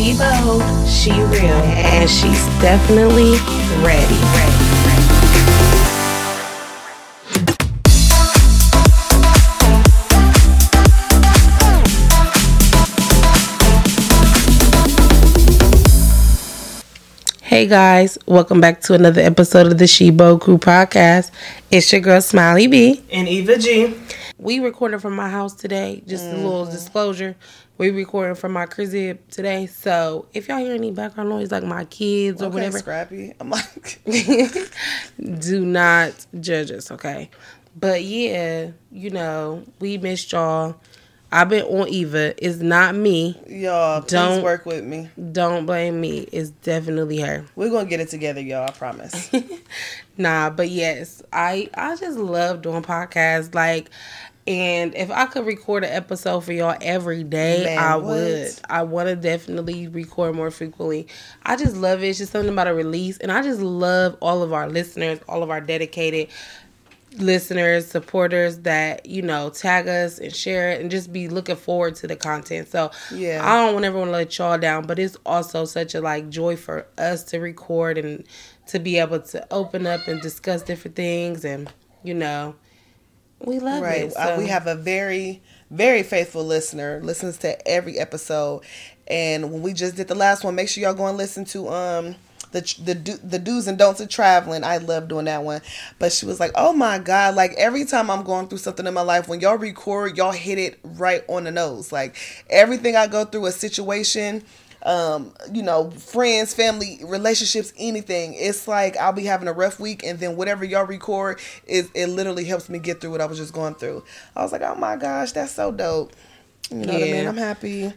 She bold, she real, and she's definitely ready. ready. Hey guys, welcome back to another episode of the She Bold Crew podcast. It's your girl Smiley B and Eva G. We recorded from my house today. Just mm-hmm. a little mm-hmm. disclosure. We recording from my crib today. So if y'all hear any background noise like my kids or okay, whatever, scrappy. I'm like, do not judge us, okay? But yeah, you know, we missed y'all. I've been on Eva. It's not me. Y'all, don't work with me. Don't blame me. It's definitely her. We're gonna get it together, y'all. I promise. nah, but yes, I I just love doing podcasts. Like, and if I could record an episode for y'all every day, Man, I would. I want to definitely record more frequently. I just love it. It's just something about a release, and I just love all of our listeners, all of our dedicated listeners, supporters that, you know, tag us and share it and just be looking forward to the content. So yeah. I don't want to let y'all down, but it's also such a like joy for us to record and to be able to open up and discuss different things and, you know, we love right. it. Uh, so. we have a very, very faithful listener, listens to every episode. And when we just did the last one, make sure y'all go and listen to um the the the do's and don'ts of traveling. I love doing that one. But she was like, "Oh my god! Like every time I'm going through something in my life, when y'all record, y'all hit it right on the nose. Like everything I go through, a situation." Um, you know, friends, family, relationships, anything. It's like I'll be having a rough week, and then whatever y'all record is it literally helps me get through what I was just going through. I was like, oh my gosh, that's so dope. You know yeah. what I mean? I'm happy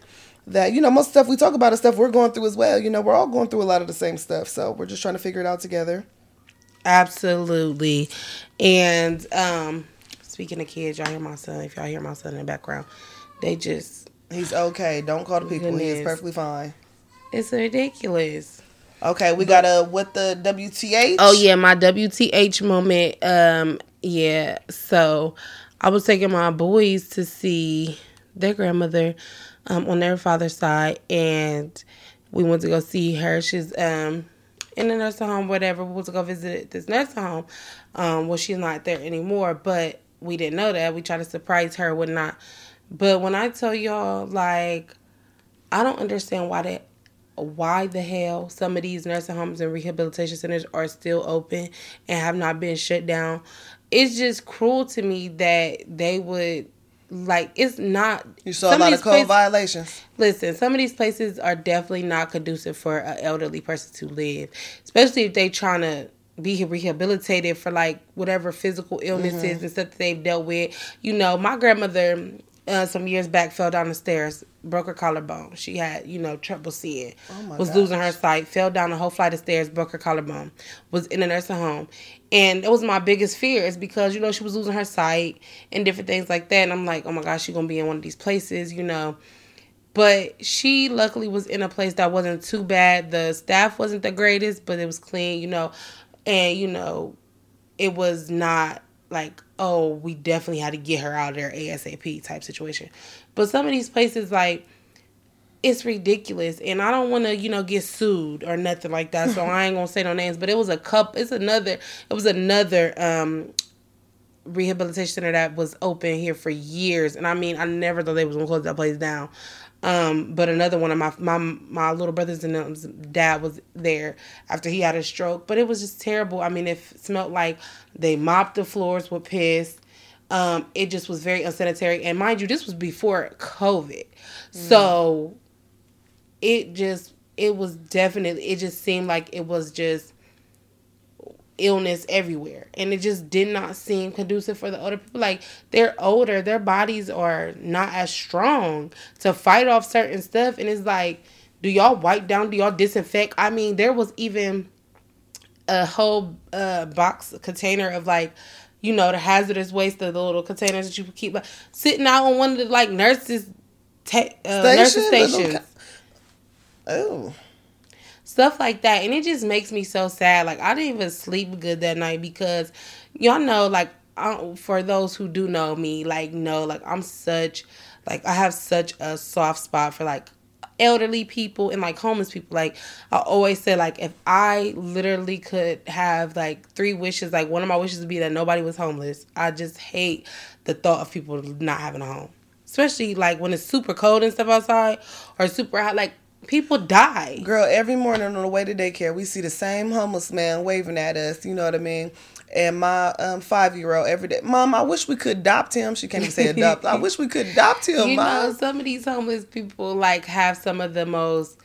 that you know most stuff we talk about is stuff we're going through as well. You know, we're all going through a lot of the same stuff, so we're just trying to figure it out together. Absolutely, and um, speaking of kids, y'all hear my son. If y'all hear my son in the background, they just he's okay. Don't call the people. Goodness. He is perfectly fine. It's ridiculous. Okay, we got a with the WTH. Oh yeah, my WTH moment. Um, yeah. So I was taking my boys to see their grandmother um, on their father's side, and we went to go see her. She's um, in the nursing home, whatever. We went to go visit this nursing home. Um, well, she's not there anymore, but we didn't know that. We tried to surprise her, whatnot. But when I tell y'all, like, I don't understand why that why the hell some of these nursing homes and rehabilitation centers are still open and have not been shut down. It's just cruel to me that they would like it's not you saw a lot of, code places, violations listen some of these places are definitely not conducive for an elderly person to live especially if they trying to be rehabilitated for like whatever physical illnesses mm-hmm. and stuff that they've dealt with you know my grandmother uh, some years back fell down the stairs broke her collarbone she had you know trouble seeing oh was gosh. losing her sight fell down a whole flight of stairs broke her collarbone was in a nursing home and it was my biggest fear is because, you know, she was losing her sight and different things like that. And I'm like, oh my gosh, she's going to be in one of these places, you know. But she luckily was in a place that wasn't too bad. The staff wasn't the greatest, but it was clean, you know. And, you know, it was not like, oh, we definitely had to get her out of there ASAP type situation. But some of these places, like, it's ridiculous. And i don't want to you know get sued or nothing like that so i ain't gonna say no names. But it was a cup it's another it was another um rehabilitation center that was open here for years. And i mean i never thought they was gonna close that place down um, but another one of my my my little brothers and them's dad was there after he had a stroke. But it was just terrible. I mean, it smelled like they mopped the floors with piss. Um, it just was very unsanitary. And mind you, this was before COVID. Mm. So it just it was definitely it just seemed like it was just illness everywhere. And it just did not seem conducive for the older people. Like they're older. Their bodies are not as strong to fight off certain stuff. And it's like do y'all wipe down? Do y'all disinfect? I mean there was even a whole uh, box container of like you know the hazardous waste of the little containers that you keep sitting out on one of the like nurses uh, nurses stations. Oh. Stuff like that. And it just makes me so sad. Like, I didn't even sleep good that night because y'all know, like, I, for those who do know me, like, know, like, I'm such, like, I have such a soft spot for, like, elderly people and like homeless people. Like I always say, like if I literally could have like three wishes, like one of my wishes would be that nobody was homeless. I just hate the thought of people not having a home, especially like when it's super cold and stuff outside or super hot. Like people die. Girl, every morning on the way to daycare, we see the same homeless man waving at us. You know what I mean? And my um, five year old every day, Mom, I wish we could adopt him. She can't even say adopt. I wish we could adopt him. You Mom. know, some of these homeless people like have some of the most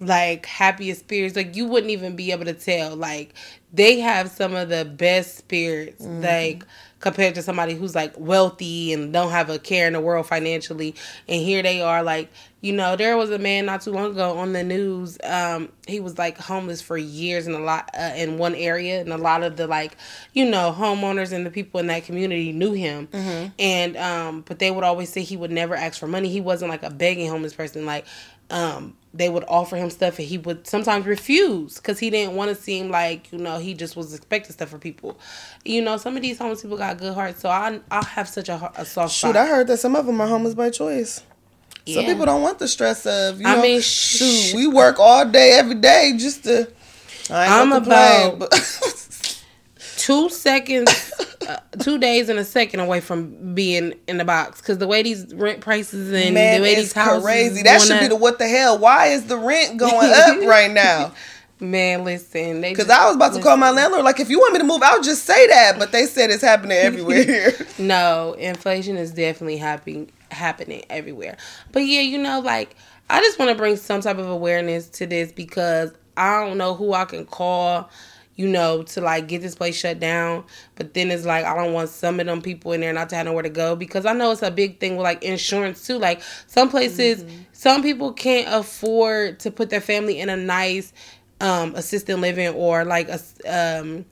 like happiest spirits. Like you wouldn't even be able to tell. Like they have some of the best spirits. Mm-hmm. Like compared to somebody who's like wealthy and don't have a care in the world financially. And here they are like you know there was a man not too long ago on the news um he was like homeless for years in a lot uh, in one area. And a lot of the like you know homeowners and the people in that community knew him. Mm-hmm. and um but they would always say he would never ask for money. He wasn't like a begging homeless person. Like um they would offer him stuff and he would sometimes refuse because he didn't want to seem like you know he just was expecting stuff for people you know some of these homeless people got good hearts so i i have such a, a soft Shoot, spot I heard that some of them are homeless by choice. Some people don't want the stress of, you I know, mean, shoot, sh- we work all day, every day just to. I ain't I'm gonna complain, about- but two seconds uh, two days and a second away from being in the box because the way these rent prices and man, the way these houses crazy. That should be up- the what the hell? Why is the rent going up right now? man listen they Because I was about to call my landlord, like, if you want me to move, I'll just say that. But they said it's happening everywhere. No, inflation is definitely happening happening everywhere. But yeah, you know, like I just want to bring some type of awareness to this because I don't know who I can call, you know, to like get this place shut down. But then it's like I don't want some of them people in there not to have nowhere to go because I know it's a big thing with like insurance too. Like some places, some people can't afford to put their family in a nice um assisted living or like a um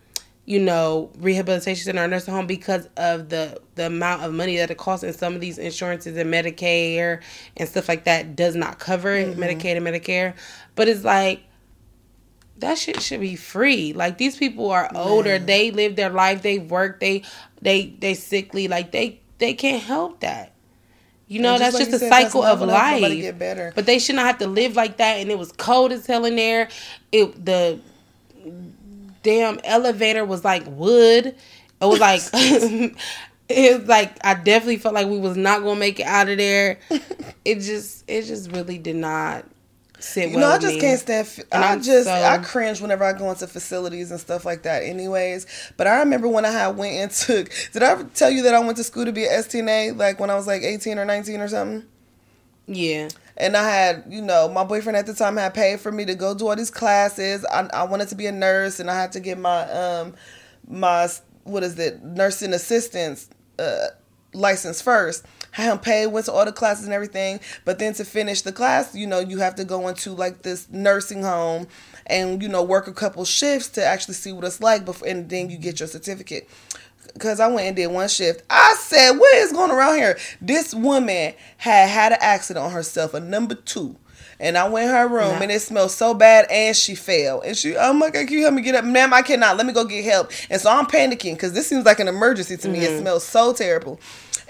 you know, rehabilitation center or nursing home because of the the amount of money that it costs and some of these insurances and Medicare and stuff like that does not cover it, Medicaid and Medicare. But it's like that shit should be free. Like these people are older, they live their life, they work, they they they sickly, like they they can't help that. You know, And that's like just a said, cycle of gonna help nobody life. But they should not have to live like that. And it was cold as hell in there. It the damn elevator was like wood. It was like it was like I definitely felt like we was not gonna make it out of there. It just it just really did not sit You well. know, I just me. can't stand. f- I I'm just so- I cringe whenever I go into facilities and stuff like that. Anyways, but I remember when I had went and took. Did I ever tell you that I went to school to be an STNA like when I was like eighteen or nineteen or something? Yeah. And I had, you know, my boyfriend at the time had paid for me to go do all these classes. I, I wanted to be a nurse, and I had to get my um my what is it nursing assistance uh license first. Had him pay, went to all the classes and everything. But then to finish the class, you know, you have to go into like this nursing home and you know work a couple shifts to actually see what it's like before, and then you get your certificate because I went and did one shift. I said, "What is going around here?" This woman had had an accident on herself, a number two. And I went in her room Nah. and it smelled so bad and she fell. And she, oh my God, can you help me get up? Ma'am, I cannot. Let me go get help. And so I'm panicking because this seems like an emergency to me. It mm-hmm. smells so terrible.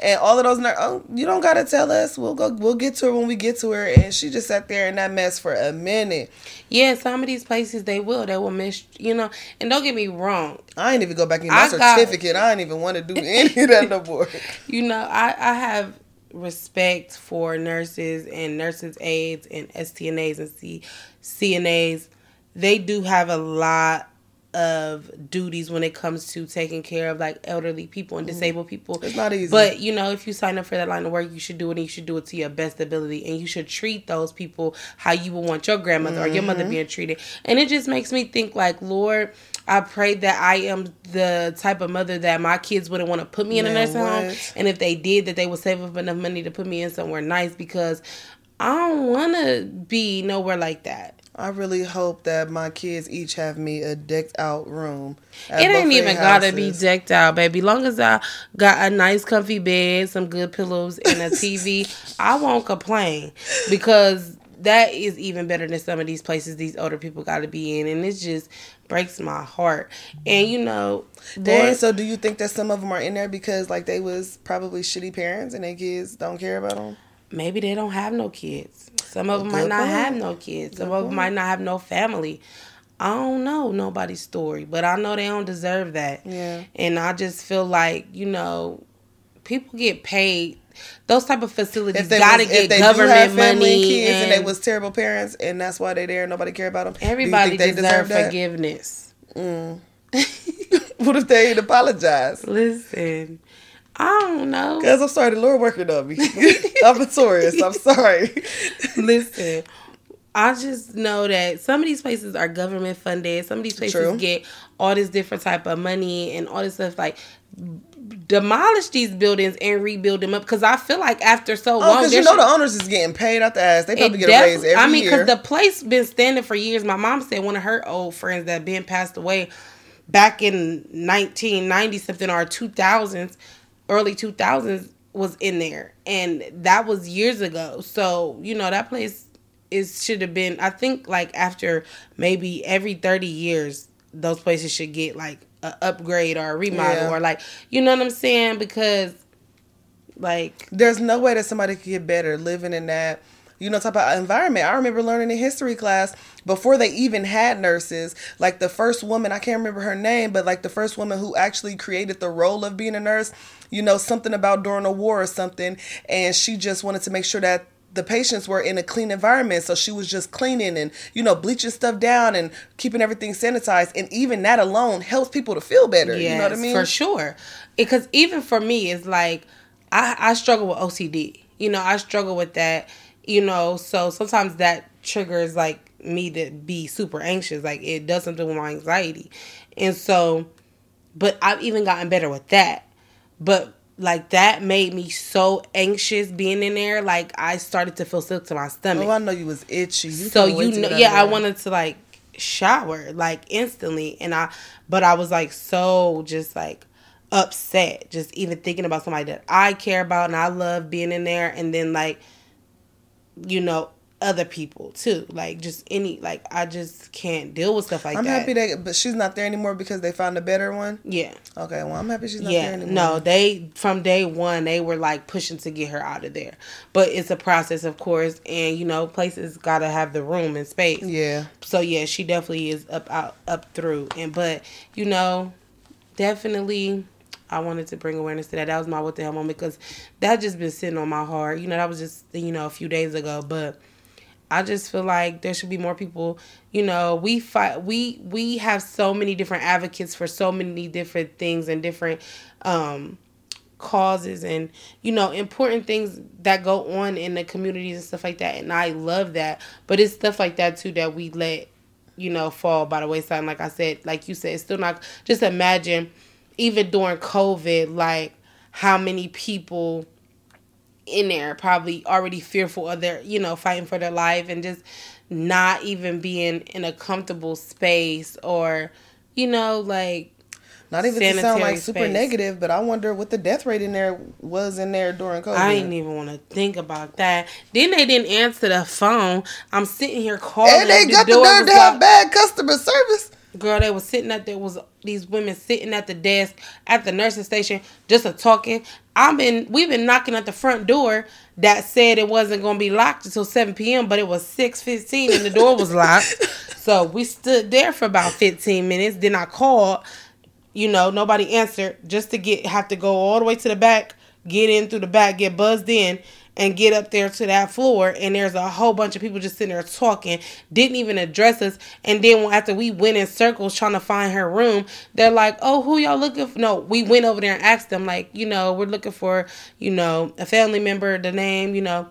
And all of those nurses, oh, you don't gotta tell us. We'll go. We'll get to her when we get to her. And she just sat there in that mess for a minute. Yeah, some of these places they will. They will miss you know, and don't get me wrong. I ain't even go back in my I got- certificate. I ain't even want to do any of that no more. you know, I, I have respect for nurses and nurses aides and STNAs and C, CNAs. They do have a lot of duties when it comes to taking care of like elderly people and disabled people. It's not easy. But you know, if you sign up for that line of work, you should do it and you should do it to your best ability and you should treat those people how you would want your grandmother or your Mm-hmm. mother being treated. And it just makes me think like, Lord, I pray that I am the type of mother that my kids wouldn't want to put me in a Man, nursing home. And if they did, that they would save up enough money to put me in somewhere nice because I don't want to be nowhere like that. I really hope that my kids each have me a decked out room. It ain't even gotta be decked out, baby. Long as I got a nice, comfy bed, some good pillows, and a TV, I won't complain because that is even better than some of these places these older people got to be in, and it just breaks my heart. And you know, Dang, so do you think that some of them are in there because like they was probably shitty parents and their kids don't care about them? Maybe they don't have no kids. Some of them might not point. have no kids. Some Good of them point. might not have no family. I don't know nobody's story, but I know they don't deserve that. Yeah. And I just feel like, you know, people get paid those type of facilities got to get government money. kids and, and, they was terrible parents, and that's why they there. Nobody care about them. Everybody deserve, deserve forgiveness. Mm. what if they ain't apologize? Listen, I don't know. Cause I'm sorry, the Lord working on me. I'm notorious. I'm sorry. Listen, I just know that some of these places are government funded. Some of these places True. get all this different type of money and all this stuff. Like demolish these buildings and rebuild them up because I feel like after so oh, long, because you know the owners is getting paid out the ass. They probably get def- a raise every I mean, because the place been standing for years. My mom said one of her old friends that been passed away back in 1990 something or 2000s, early 2000s was in there, and that was years ago. So you know that place is should have been. I think like after maybe every 30 years, those places should get like a upgrade or a remodel yeah. or like you know what I'm saying because like there's no way that somebody could get better living in that you know type of environment. I remember learning in history class before they even had nurses, like the first woman, I can't remember her name, but like the first woman who actually created the role of being a nurse, you know, something about during a war or something, and she just wanted to make sure that the patients were in a clean environment. So she was just cleaning and you know bleaching stuff down and keeping everything sanitized and even that alone helps people to feel better yes, you know what i mean? for sure. Because even for me it's like i i struggle with ocd you know i struggle with that you know so sometimes that triggers like me to be super anxious like it does something with my anxiety and so but i've even gotten better with that but like that made me so anxious being in there. Like I started to feel sick to my stomach. Oh, I know you was itchy. You so you know, yeah, I wanted to like shower like instantly, and I, but I was like so just like upset just even thinking about somebody that I care about and I love being in there, and then like, you know, other people too. Like just any like I just can't deal with stuff like I'm that. I'm happy that but she's not there anymore because they found a better one. Yeah. Okay, well I'm happy she's not yeah, there anymore. No, they from day one they were like pushing to get her out of there. But it's a process of course and you know, places gotta have the room and space. Yeah. So yeah, she definitely is up out up through. And but, you know, definitely I wanted to bring awareness to that. That was my what the hell moment because that just been sitting on my heart. You know, that was just you know a few days ago, but I just feel like there should be more people. You know, we fight. We we have so many different advocates for so many different things and different um, causes and you know important things that go on in the communities and stuff like that. And I love that. But it's stuff like that too that we let you know fall by the wayside. And like I said, like you said, it's still not. Just imagine, even during COVID, like how many people in there probably already fearful of their you know fighting for their life and just not even being in a comfortable space or you know like not even to sound like super space. negative, but I wonder what the death rate in there was in there during COVID. I didn't even want to think about that. Then they didn't answer the phone. I'm sitting here calling. And they got the, the nerve to have bad customer service. Girl, they was sitting at there was these women sitting at the desk at the nursing station just a talking. I've been we've been knocking at the front door that said it wasn't gonna be locked until seven p.m. But it was six fifteen and the door was locked. so we stood there for about fifteen minutes. Then I called. You know, nobody answered. Just to get have to go all the way to the back, get in through the back, get buzzed in, and get up there to that floor and there's a whole bunch of people just sitting there talking didn't even address us and then after we went in circles trying to find her room they're like oh who y'all looking for no we went over there and asked them like you know we're looking for you know a family member the name you know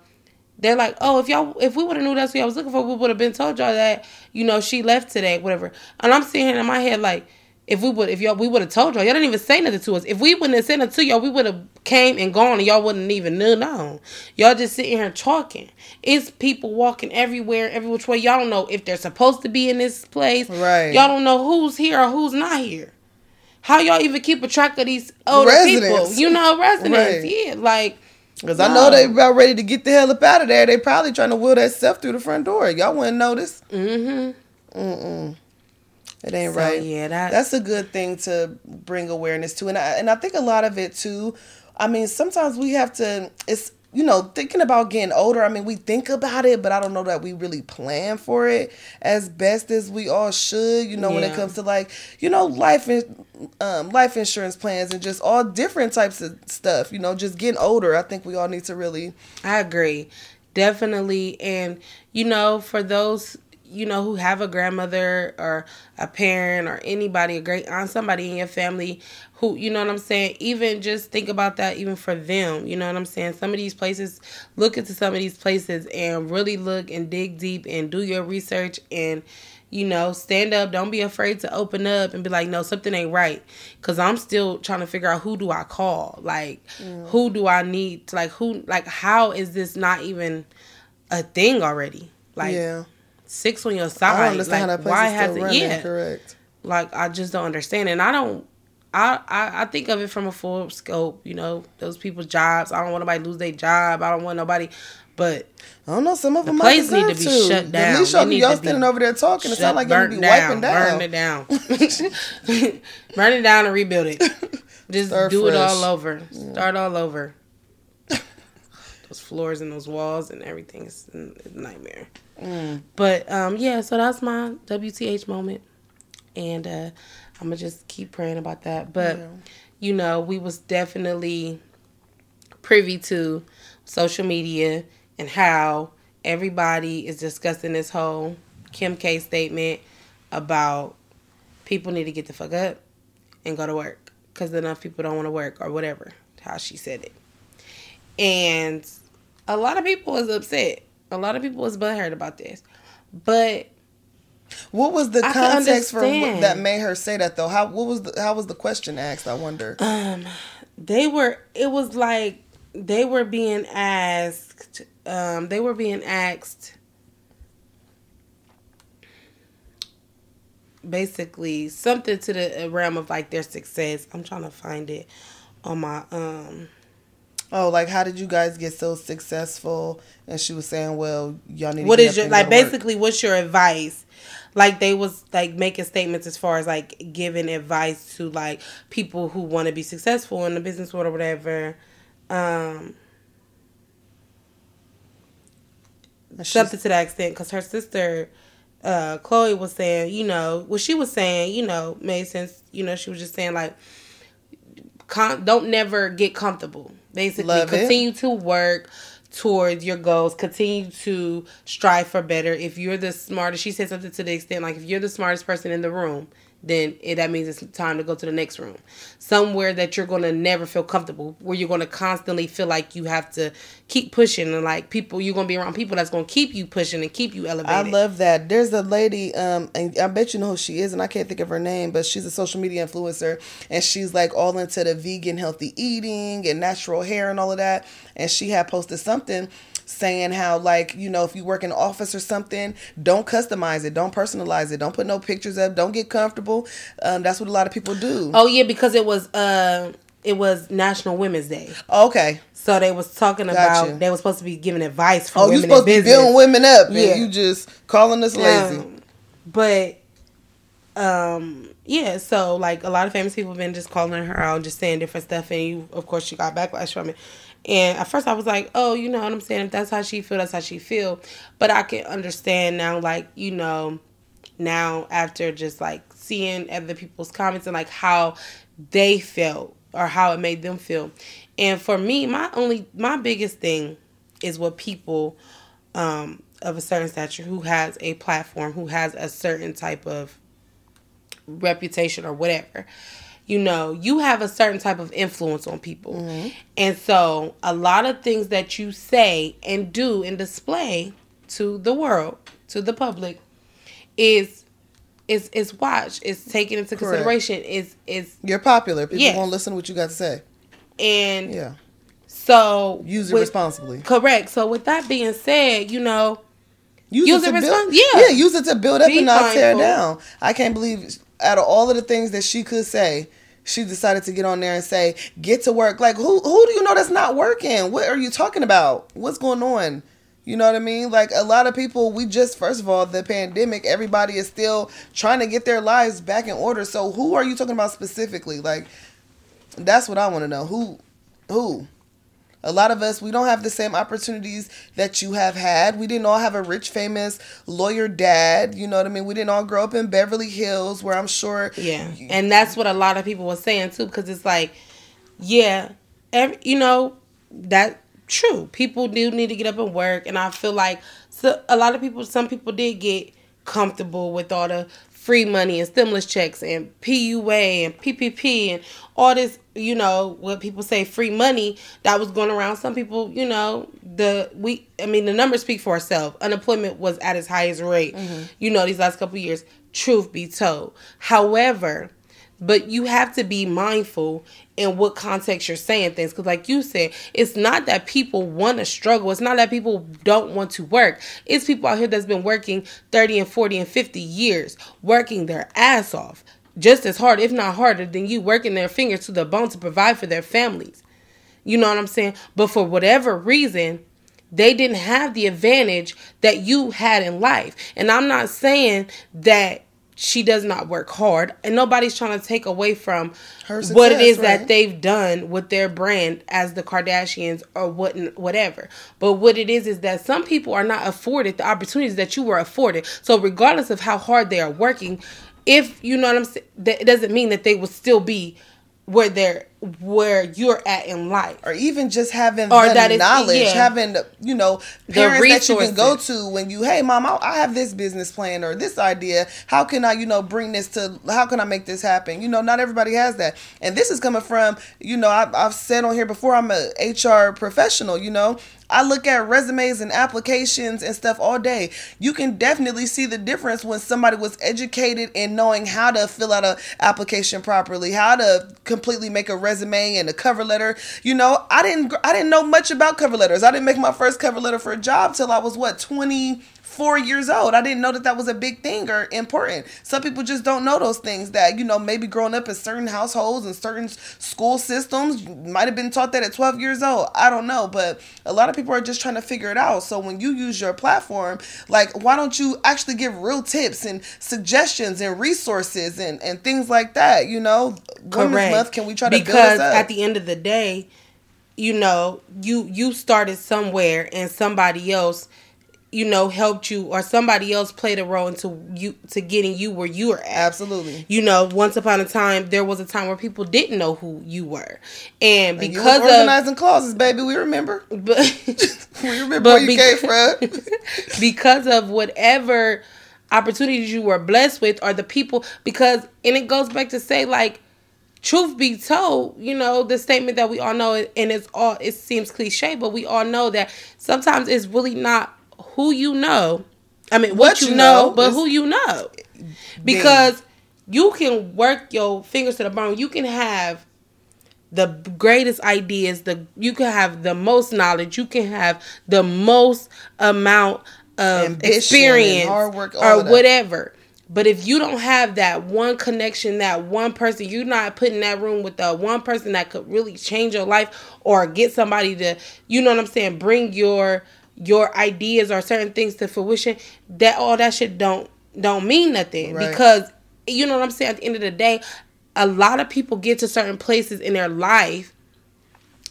they're like, oh, if y'all, if we would have knew that's what I was looking for, we would have been told y'all that, you know, she left today, whatever. And I'm sitting here in my head like, if we would, if y'all, we would have told y'all. Y'all didn't even say nothing to us. If we wouldn't have said nothing to y'all, we would have came and gone, and y'all wouldn't even known. Y'all just sitting here talking. It's people walking everywhere, every which way. Y'all don't know if they're supposed to be in this place. Right. Y'all don't know who's here or who's not here. How y'all even keep a track of these older residents. people? You know, residents. Right. Yeah, like. Because I know they about ready to get the hell up out of there. They probably trying to wheel that stuff through the front door. Y'all wouldn't notice. Mm-hmm. Mm-mm. It ain't so, right. Yeah, that, that's a good thing to bring awareness to, and I, and I think a lot of it too. I mean, sometimes we have to. It's you know, thinking about getting older, I mean, we think about it, but I don't know that we really plan for it as best as we all should. You know, when it comes to like, you know, life in, um, life insurance plans and just all different types of stuff. You know, just getting older, I think we all need to really. I agree. Definitely. And, you know, for those, you know, who have a grandmother or a parent or anybody, a great aunt, somebody in your family who, you know what I'm saying? Even just think about that, even for them. You know what I'm saying? Some of these places, look into some of these places and really look and dig deep and do your research and, you know, stand up. Don't be afraid to open up and be like, no, something ain't right. Cause I'm still trying to figure out who do I call? Like, mm. who do I need? To, like, who, like, how is this not even a thing already? Like, yeah. Six on your I side. don't understand like, how that place why is has still it? running. Yeah. Correct. Like, I just don't understand. And I don't, I, I, I think of it from a full scope, you know, those people's jobs. I don't want nobody to lose their job. I don't want nobody, but I don't know. Some of them place might need to be to. shut down. At least y'all, y'all standing over there talking. It shut- sounds like y'all burnt be wiping down. Burn it down. burn it down and rebuild it. Just Start do it all over. Start all over. Those floors and those walls and everything is a nightmare. Mm. But um, yeah, so that's my WTH moment, and uh, I'm gonna just keep praying about that. But Yeah. you know, we was definitely privy to social media and how everybody is discussing this whole Kim K statement about people need to get the fuck up and go to work because enough people don't want to work or whatever how she said it and a lot of people was upset a lot of people was butthurt about this but What was the I context for what, that made her say that though? How what was the how was the question asked? I wonder. um they were it was like they were being asked um they were being asked basically something to the realm of like their success i'm trying to find it on my um Oh, like how did you guys get so successful? And she was saying, "Well, y'all need." To what is your like basically what's your advice like they was like making statements as far as like giving advice to like people who want to be successful in the business world or whatever um something to that extent because her sister uh Khloé was saying you know what she was saying you know made sense you know she was just saying like com- don't never get comfortable basically Love it. continue to work towards your goals continue to strive for better if you're the smartest she said something to the extent like if you're the smartest person in the room then it, that means it's time to go to the next room somewhere that you're going to never feel comfortable where you're going to constantly feel like you have to keep pushing and like people you're going to be around people that's going to keep you pushing and keep you elevated I love that. There's a lady, um, and I bet you know who she is, and I can't think of her name, but she's a social media influencer, and she's like all into the vegan, healthy eating and natural hair and all of that. And she had posted something saying how like you know if you work in office or something don't customize it. Don't personalize it. Don't put no pictures up. Don't get comfortable. Um, that's what a lot of people do. Oh yeah because it was uh it was national women's day. Okay. So they was talking Gotcha. about they was supposed to be giving advice for oh you women supposed in to be building women up Yeah. you just calling us lazy. Um, but um yeah so like a lot of famous people have been just calling her out just saying different stuff and you of course she got backlash from it and at first i was like oh you know what i'm saying? If that's how she feel that's how she feel. But i can understand now like you know now after just like seeing other people's comments and like how they felt or how it made them feel. And for me my only my biggest thing is what people um of a certain stature who has a platform who has a certain type of reputation or whatever you know you have a certain type of influence on people mm-hmm. and so a lot of things that you say and do and display to the world to the public is is is watched is taken into Correct. consideration is is you're popular people Yes. won't listen to what you got to say and yeah so use it with- responsibly correct so with that being said you know Use, Use it it to build. yeah. yeah, use it to build up Be and not tear down. I can't believe out of all of the things that she could say, she decided to get on there and say, "Get to work." Like who? Who do you know that's not working? What are you talking about? What's going on? You know what I mean? Like a lot of people, we just first of all, the pandemic, everybody is still trying to get their lives back in order. So who are you talking about specifically? Like that's what I want to know. Who? Who? A lot of us, we don't have the same opportunities that you have had. We didn't all have a rich, famous lawyer dad. You know what I mean? We didn't all grow up in Beverly Hills, where I'm sure. Yeah, and that's what a lot of people were saying too, because it's like, yeah, every, you know, that true. People do need to get up and work, and I feel like so a lot of people, some people did get comfortable with all the free money and stimulus checks and PUA and PPP and all this, you know, what people say free money that was going around. Some people, you know, the we I mean the numbers speak for itself. Unemployment was at its highest rate, mm-hmm. you know, these last couple years. Truth be told. However, but you have to be mindful in what context you're saying things. Because like you said it's not that people want to struggle. It's not that people don't want to work. It's people out here that's been working 30 and 40 and 50 years working their ass off just as hard if not harder than you working their fingers to the bone to provide for their families. You know what i'm saying? But for whatever reason they didn't have the advantage that you had in life. And i'm not saying that she does not work hard and nobody's trying to take away from Her success, what it is right? that they've done with their brand as the Kardashians or what whatever. But what it is is that some people are not afforded the opportunities that you were afforded. So regardless of how hard they are working, if you know what I'm saying, that doesn't mean that they will still be where they're where you're at in life. Or even just having or the that knowledge yeah. having you know parents that you can go to when you hey mom I, I, have this business plan or this idea. How can i you know bring this to how can i make this happen? You know not everybody has that. And this is coming from you know I, i've said on here before i'm a hr professional you know I look at resumes and applications and stuff all day. You can definitely see the difference when somebody was educated in knowing how to fill out an application properly, how to completely make a resume and a cover letter. You know, I didn't I didn't know much about cover letters. I didn't make my first cover letter for a job till I was what 20 four years old. I didn't know that that was a big thing or important. Some people just don't know those things that, you know, maybe growing up in certain households and certain school systems might have been taught that at 12 years old. I don't know. But a lot of people are just trying to figure it out. So when you use your platform, like, why don't you actually give real tips and suggestions and resources and, and things like that? You know, Women's Month, can we try to because at the end of the day, you know, you you started somewhere and somebody else you know helped you or somebody else played a role into you to getting you where you are at. Absolutely. You know, once upon a time there was a time where people didn't know who you were. And because and organizing of, clauses, baby, we remember. But we remember where you came from. because of whatever opportunities you were blessed with or the people because and it goes back to say like truth be told, you know, the statement that we all know and it's all it seems cliche, but we all know that sometimes it's really not who you know. I mean, what, what you, know, know but who you know. Because you can work your fingers to the bone. You can have the greatest ideas, the you can have the most knowledge, you can have the most amount of Ambition experience work, or whatever. But if you don't have that one connection, that one person, you're not put in that room with the one person that could really change your life or get somebody to, you know what I'm saying, bring your your ideas or certain things to fruition, that all that shit don't don't mean nothing right. because you know what I'm saying. At the end of the day, a lot of people get to certain places in their life,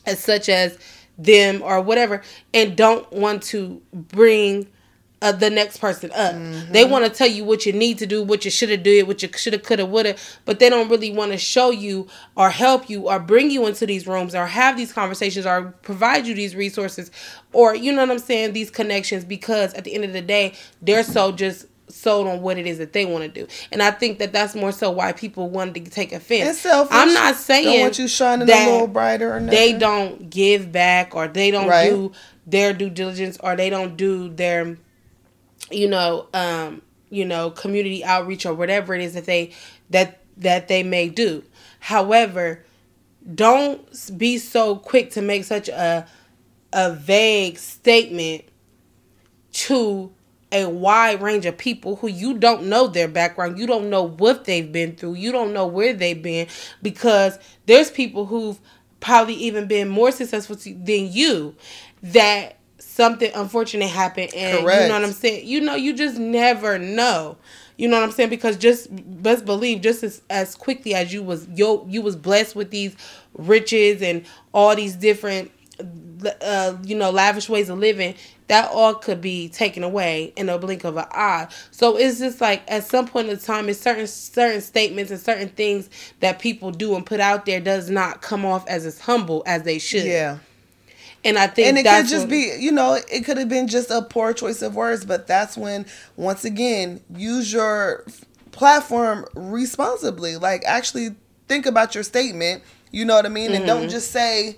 as such as them or whatever, and don't want to bring uh, the next person up. Mm-hmm. They want to tell you what you need to do, what you should have did, what you should have, could have, would have, but they don't really want to show you or help you or bring you into these rooms or have these conversations or provide you these resources or you know what I'm saying, these connections because at the end of the day, they're so just sold on what it is that they want to do. And I think that that's more so why people wanted to take offense. I'm not saying don't want you shining a little brighter or nothing. They don't give back or they don't right. do their due diligence or they don't do their you know, um, you know, community outreach or whatever it is that they that that they may do. However, don't be so quick to make such a a vague statement to a wide range of people who you don't know their background, you don't know what they've been through, you don't know where they've been because there's people who've probably even been more successful than you that something unfortunate happened and Correct. you know what I'm saying? You know, you just never know. You know what I'm saying? Because just best believe just as, as quickly as you was yo you was blessed with these riches and all these different uh, you know, lavish ways of living, that all could be taken away in a blink of an eye. So it's just like at some point in time, it's certain certain statements and certain things that people do and put out there does not come off as as humble as they should. Yeah. And I think and it could just be, you know, it could have been just a poor choice of words, but that's when, once again, use your platform responsibly. Like, actually think about your statement. You know what I mean, mm-hmm. and don't mm-hmm. just say,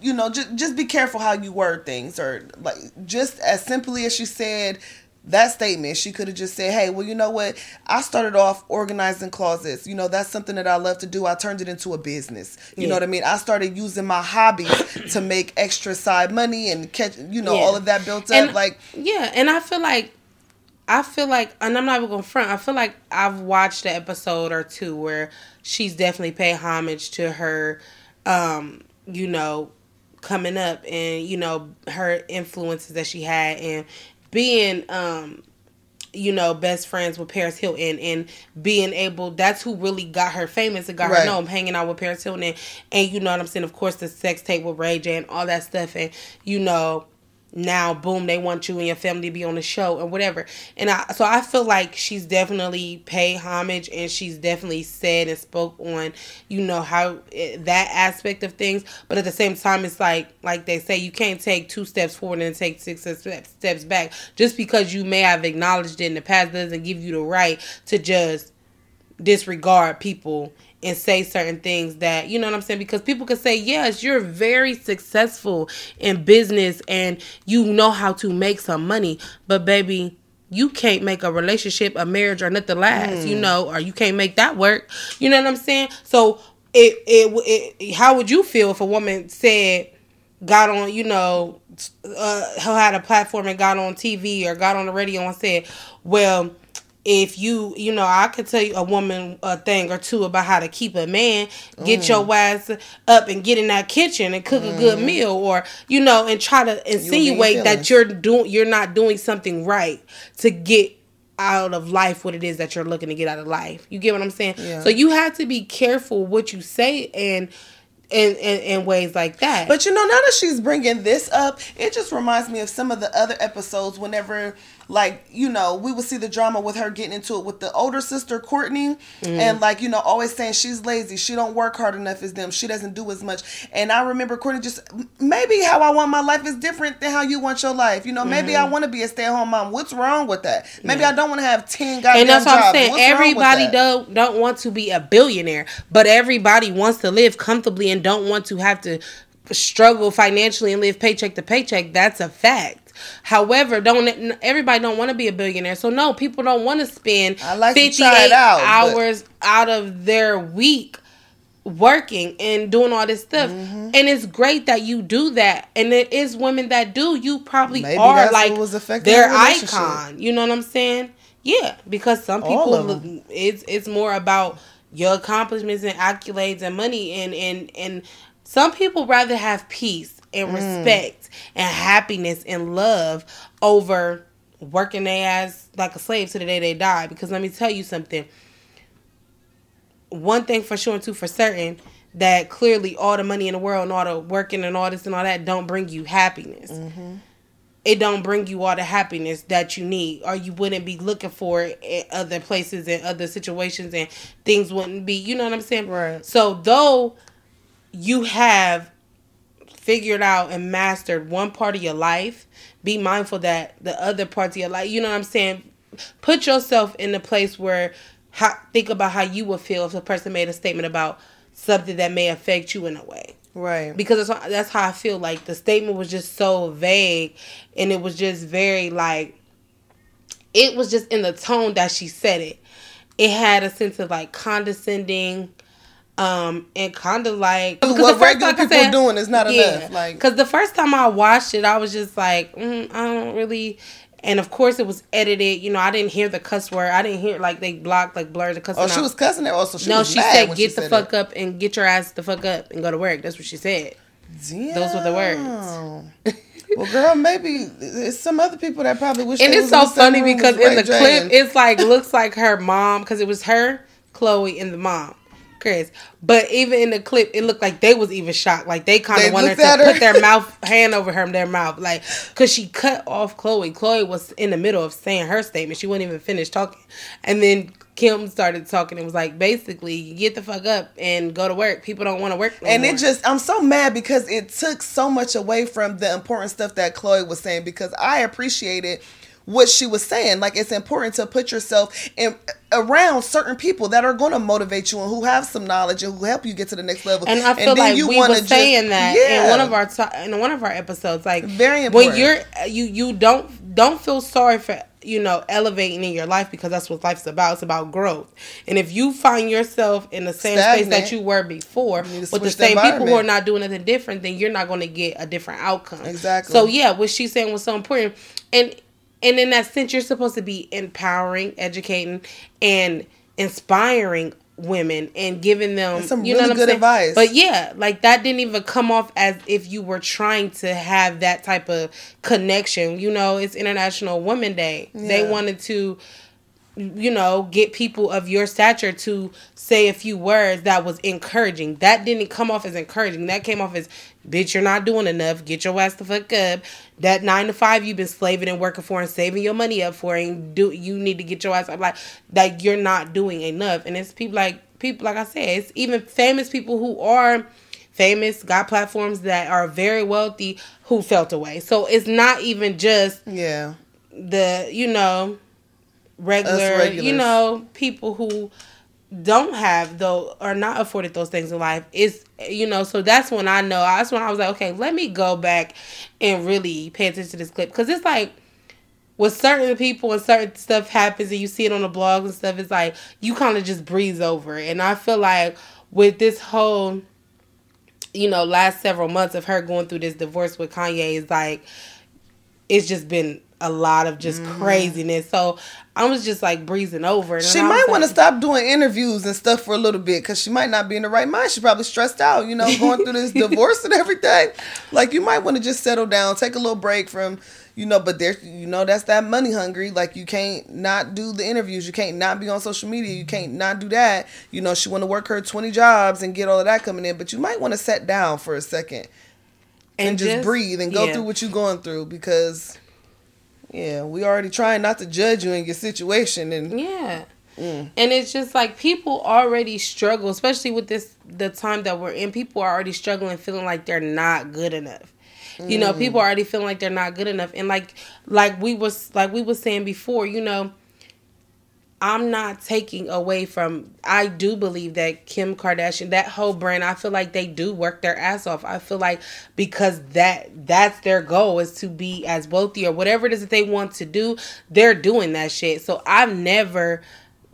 you know, just just be careful how you word things, or like just as simply as she said that statement, she could have just said, "Hey, well, you know what? I started off organizing closets. You know, that's something that I love to do. I turned it into a business. You yeah. know what I mean? I started using my hobbies to make extra side money and catch, you know, yeah. all of that built up. And, like, yeah, and I feel like I feel like, and I'm not even going to front. I feel like I've watched an episode or two where she's definitely paid homage to her, um, you know, coming up and you know her influences that she had and being um you know best friends with Paris Hilton and being able that's who really got her famous and got right. her known hanging out with Paris Hilton and, and you know what I'm saying of course the sex tape with Ray J and all that stuff and you know now boom they want you and your family to be on the show or whatever. And i so i feel like she's definitely paid homage and she's definitely said and spoke on you know how it, that aspect of things. But at the same time it's like like they say you can't take two steps forward and take six steps, steps back. Just because you may have acknowledged it in the past doesn't give you the right to just disregard people and say certain things that you know what I'm saying? Because people could say yes you're very successful in business and you know how to make some money but baby you can't make a relationship a marriage or nothing last mm. you know or you can't make that work. You know what I'm saying? So it, it it how would you feel if a woman said got on you know uh, who had a platform and got on TV or got on the radio and said well if you you know i could tell you a woman a thing or two about how to keep a man get mm. your ass up and get in that kitchen and cook mm. a good mm-hmm. meal or you know and try to insinuate that you're doing you're not doing something right to get out of life what it is that you're looking to get out of life you get what i'm saying yeah. so you have to be careful what you say and in, in, in ways like that. But you know, now that she's bringing this up, it just reminds me of some of the other episodes. Whenever, like, you know, we would see the drama with her getting into it with the older sister Kourtney, mm. and like, you know, always saying she's lazy, she don't work hard enough as them, she doesn't do as much. And I remember Kourtney just maybe how I want my life is different than how you want your life. You know, maybe mm. I want to be a stay at home mom. What's wrong with that? Maybe yeah. I don't want to have ten guys. And that's what jobs. I'm saying. What's everybody don't don't want to be a billionaire, but everybody wants to live comfortably and don't want to have to struggle financially and live paycheck to paycheck. That's a fact. However, don't everybody don't want to be a billionaire. So no, people don't want to spend like 58 out, hours but... out of their week working and doing all this stuff. Mm-hmm. And it's great that you do that. And it is women that do. You probably Maybe are like their icon. You know what I'm saying? Yeah, because some people it's it's more about your accomplishments and accolades and money and and and some people rather have peace and mm. respect and happiness and love over working their ass like a slave to the day they die. Because let me tell you something. One thing for sure and two for certain that clearly all the money in the world and all the working and all this and all that don't bring you happiness. Mm-hmm. It don't bring you all the happiness that you need or you wouldn't be looking for it in other places and other situations and things wouldn't be you know what i'm saying? Right. So though you have figured out and mastered one part of your life be mindful that the other parts of your life you know what i'm saying put yourself in a place where how, think about how you would feel if a person made a statement about something that may affect you in a way Right. Because that's, that's how I feel. Like the statement was just so vague and it was just very like, it was just in the tone that she said it. It had a sense of like condescending, um, and kind of like what regular people said, doing is not yeah, enough. Like, because the first time I watched it, I was just like, mm, I don't really and of course, it was edited. You know, I didn't hear the cuss word. I didn't hear like they blocked, like blurred the cuss. Oh, she out. was cussing there. Also, she no, she said, "Get she the said fuck it. up and get your ass the fuck up and go to work." That's what she said. Damn. Those were the words. well, girl, maybe it's some other people that probably wish. And it's so funny because in the clip, it's like looks like her mom because it was her, Khloé, and the mom. Kris. But even in the clip, it looked like they was even shocked. Like they kind of wanted to her. put their mouth hand over her their mouth, like because she cut off Khloé. Khloé was in the middle of saying her statement. She wouldn't even finish talking, and then Kim started talking. and was like, basically, get the fuck up and go to work. People don't want to work. No and more. it just i'm so mad because it took so much away from the important stuff that Khloé was saying because i appreciated what she was saying like it's important to put yourself in around certain people that are going to motivate you and who have some knowledge and who help you get to the next level And I feel then like you we were just- saying that yeah. in one of our to- in one of our episodes. Like Very important. when you're you you don't don't feel sorry for you know elevating in your life because that's what life's about. It's about growth. And if you find yourself in the same space that you were before You with the same people who are not doing anything different, then you're not going to get a different outcome. Exactly. So yeah, what she's saying was so important. And and in that sense, you're supposed to be empowering, educating, and inspiring women and giving them That's some you know really what I'm good saying? advice. But yeah, like that didn't even come off as if you were trying to have that type of connection. You know, it's International Women Day. They wanted to you know, get people of your stature to say a few words that was encouraging. That didn't come off as encouraging. That came off as, bitch, you're not doing enough. Get your ass the fuck up. That nine to five you've been slaving and working for and saving your money up for and do you need to get your ass up like that you're not doing enough. And it's people like people like I said, it's even famous people who are famous, got platforms that are very wealthy who felt away. So it's not even just yeah the you know regular you know people who don't have though are not afforded those things in life. Is you know so that's when i know that's when i was like okay let me go back and really pay attention to this clip. Because it's like with certain people and certain stuff happens and you see it on the blogs and stuff it's like you kind of just breeze over it. And i feel like with this whole you know last several months of her going through this divorce with kanye is like it's just been a lot of just mm-hmm. craziness. So I was just like breezing over. And She might want to stop doing interviews and stuff for a little bit because she might not be in the right mind. She's probably stressed out, you know, going through this divorce and everything. Like, you might want to just settle down, take a little break from, you know, but there, you know, that's that money hungry. Like, you can't not do the interviews. You can't not be on social media. You can't not do that. You know, she want to work her 20 jobs and get all of that coming in, but you might want to set down for a second and, just, breathe and go yeah. through what you're going through because, yeah, we already trying not to judge you in your situation and. Yeah. Mm. And it's just like people already struggle, especially with this the time that we're in. People are already struggling, feeling like they're not good enough. You know, Mm. people are already feeling like they're not good enough. And like like we was like we was saying before, you know, I'm not taking away from I do believe that Kim Kardashian, that whole brand, I feel like they do work their ass off. I feel like because that that's their goal is to be as wealthy or whatever it is that they want to do, they're doing that shit. So I've never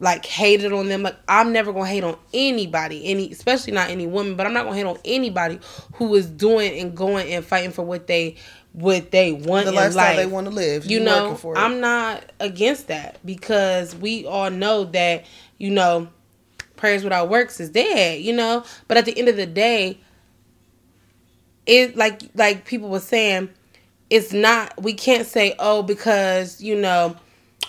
like hated on them. Like I'm never gonna hate on anybody, any especially not any woman, but I'm not gonna hate on anybody who is doing and going and fighting for what they what they want the in lifestyle life they want to live. you You know for i'm not against that because we all know that you know prayers without works is dead you know? But at the end of the day it like like people were saying it's not we can't say oh because you know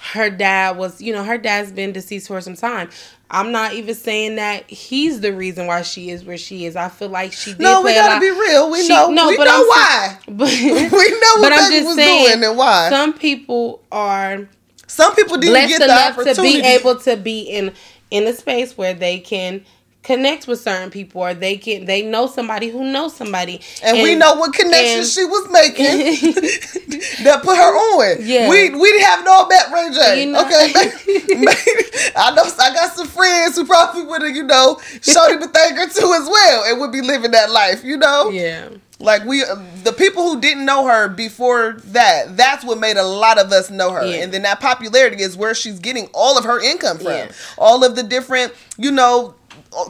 her dad was you know her dad's been deceased for some time i'm not even saying that he's the reason why she is where she is i feel like she did no, we gotta be real. We she- know. no, we but know I'm why. but we know what but I'm baby just was saying, doing and why. Some, people are Some people didn't get the enough to be able to be in in a space where they can connect with certain people or they can they know somebody who knows somebody and, we know what connection and- she was making that put her on. Yeah. we we didn't have no bet Ray J. You know- Okay, I know I got some friends who probably would have you know showed him a thing or two as well and would be living that life. You know, yeah like we um, the people who didn't know her before that that's what made a lot of us know her Yeah. and then that popularity is where she's getting all of her income from Yeah. all of the different you know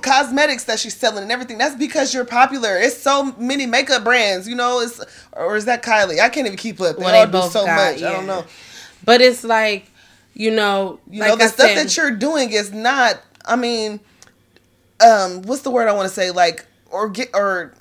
cosmetics that she's selling and everything. That's because you're popular. It's so many makeup brands you know it's or is that kylie? I can't even keep up. They Well, all they do so got- much. I don't know. But it's like you know you like know the I stuff said, that you're doing is not i mean um what's the word i want to say? Like or get or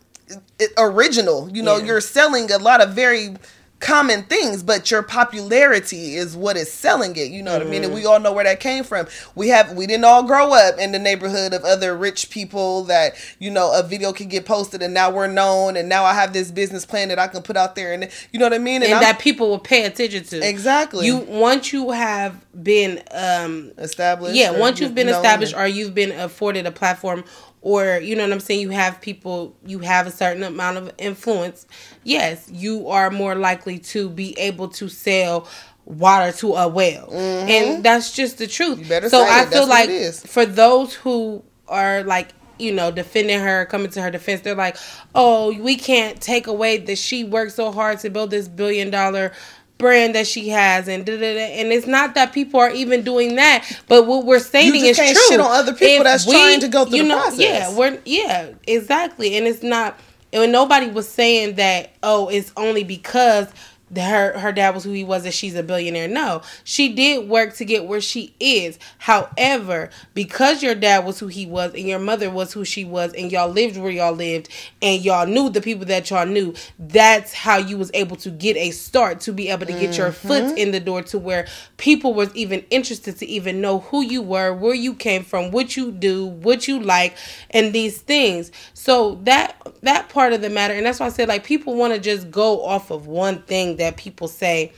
it, original. You know Yeah. you're selling a lot of very common things, but your popularity is what is selling it. You know what I mean? And we all know where that came from. We have we didn't all grow up in the neighborhood of other rich people that you know a video can get posted and now we're known and now I have this business plan that I can put out there and you know what I mean? and I'm- that people will pay attention to. Exactly. You once you have been um established. yeah, once you've been established or you've been afforded a platform or you know what I'm saying, you have people you have a certain amount of influence, yes, you are more likely to be able to sell water to a well. And that's just the truth. Mm-hmm. so I it. feel That's like for those who are like you know defending her coming to her defense they're like oh we can't take away that she worked so hard to build this billion dollar brand that she has and da, da, da. and it's not that people are even doing that but what we're stating just is can't true shit on other people that's trying to go through you the know, process. yeah we're yeah exactly and it's not and nobody was saying that oh it's only because the- her her dad was who he was that she's a billionaire. No, she did work to get where she is. However, because your dad was who he was and your mother was who she was and y'all lived where y'all lived and y'all knew the people that y'all knew, that's how you was able to get a start to be able to get your mm-hmm. foot in the door to where people was even interested to even know who you were, where you came from, what you do, what you like, and these things. So that that part of the matter, and that's why I said like people want to just go off of one thing that people say.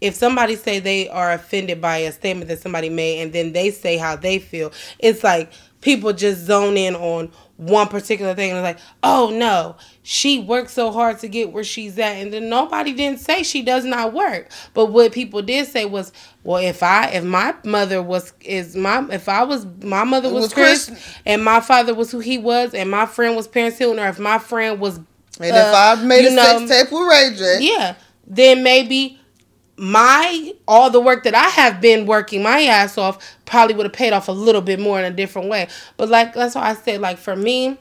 If somebody say they are offended by a statement that somebody made, and then they say how they feel, it's like people just zone in on one particular thing and it's like, oh no, she worked so hard to get where she's at, and then nobody didn't say she does not work. But what people did say was, well, if I if my mother was is my if I was my mother was, was Kris, Kris. and my father was who he was, and my friend was Paris Hilton, or if my friend was And if I made uh, a know, sex tape with Ray J, yeah, then maybe my all the work that I have been working my ass off probably would have paid off a little bit more in a different way. But like that's why I said like for me,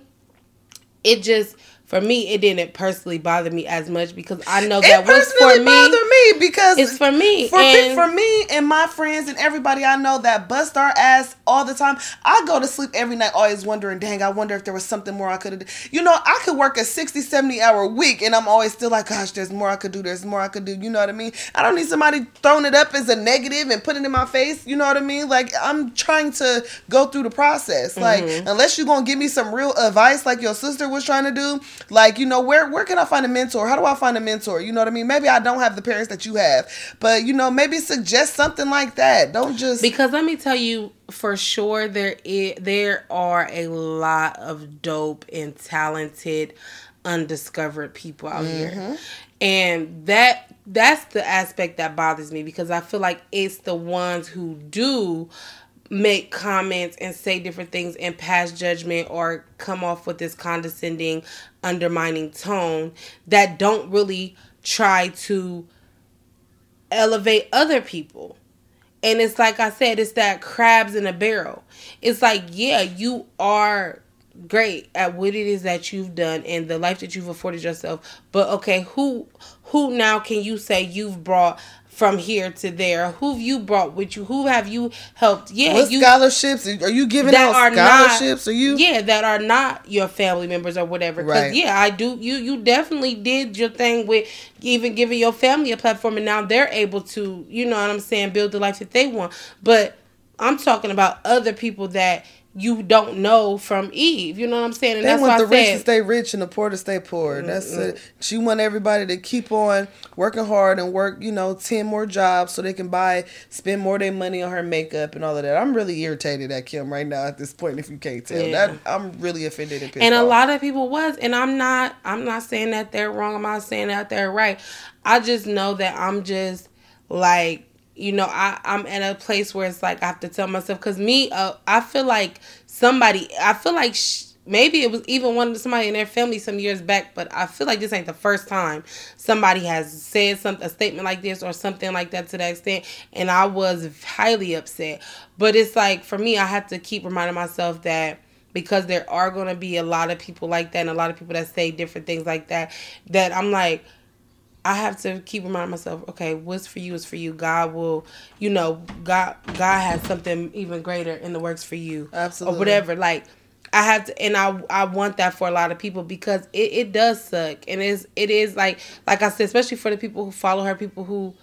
it just for me it didn't personally bother me as much because I know that it was for me. bother me because It's for me. For, me- and for me and my friends and everybody I know that bust our ass all the time. I go to sleep every night always wondering, dang, I wonder if there was something more I could have. You know, I could work a 60, 70 hour week and I'm always still like, gosh, there's more I could do. There's more I could do. You know what I mean? I don't need somebody throwing it up as a negative and putting it in my face. You know what I mean? Like, I'm trying to go through the process. Like, mm-hmm. unless you're going to give me some real advice like your sister was trying to do, like, you know, where, where can I find a mentor? How do I find a mentor? You know what I mean? Maybe I don't have the parents that you have, but, you know, maybe suggest something like that. Don't just. Because let me tell you for sure there is, there are a lot of dope and talented undiscovered people out here. Mm-hmm. And that that's the aspect that bothers me because I feel like it's the ones who do make comments and say different things and pass judgment or come off with this condescending undermining tone that don't really try to elevate other people. And it's like I said, it's that crabs in a barrel. It's like, yeah, you are great at what it is that you've done and the life that you've afforded yourself. But okay, who who now can you say you've brought from here to there? Who have you brought with you? Who have you helped? Yeah, what you scholarships? Are you giving that out are scholarships? not are you? yeah that are not your family members or whatever because Right. yeah i do you you definitely did your thing with even giving your family a platform and now they're able to you know what i'm saying build the life that they want but i'm talking about other people that you don't know from eve you know what i'm saying and They that's want the i rich to stay rich and the poor to stay poor. That's it. She want everybody to keep on working hard and work, you know, ten more jobs so they can buy, spend more of their money on her makeup and all of that. I'm really irritated at Kim right now at this point. If you can't tell, Yeah. that I'm really offended and and a lot of people was and i'm not i'm not saying that they're wrong i'm not saying that they're right i just know that i'm just like you know i i'm at a place where it's like i have to tell myself because me uh, i feel like somebody i feel like sh- maybe it was even one of somebody in their family some years back but i feel like this ain't the first time somebody has said something a statement like this or something like that to that extent and i was highly upset. But it's like for me i have to keep reminding myself that because there are going to be a lot of people like that and a lot of people that say different things like that that i'm like I have to keep reminding myself, okay, what's for you is for you. God will, you know, God God has something even greater in the works for you. Absolutely. Or whatever. Like I have to, and I I want that for a lot of people because it, it does suck, and it's it is like like I said, especially for the people who follow her, people who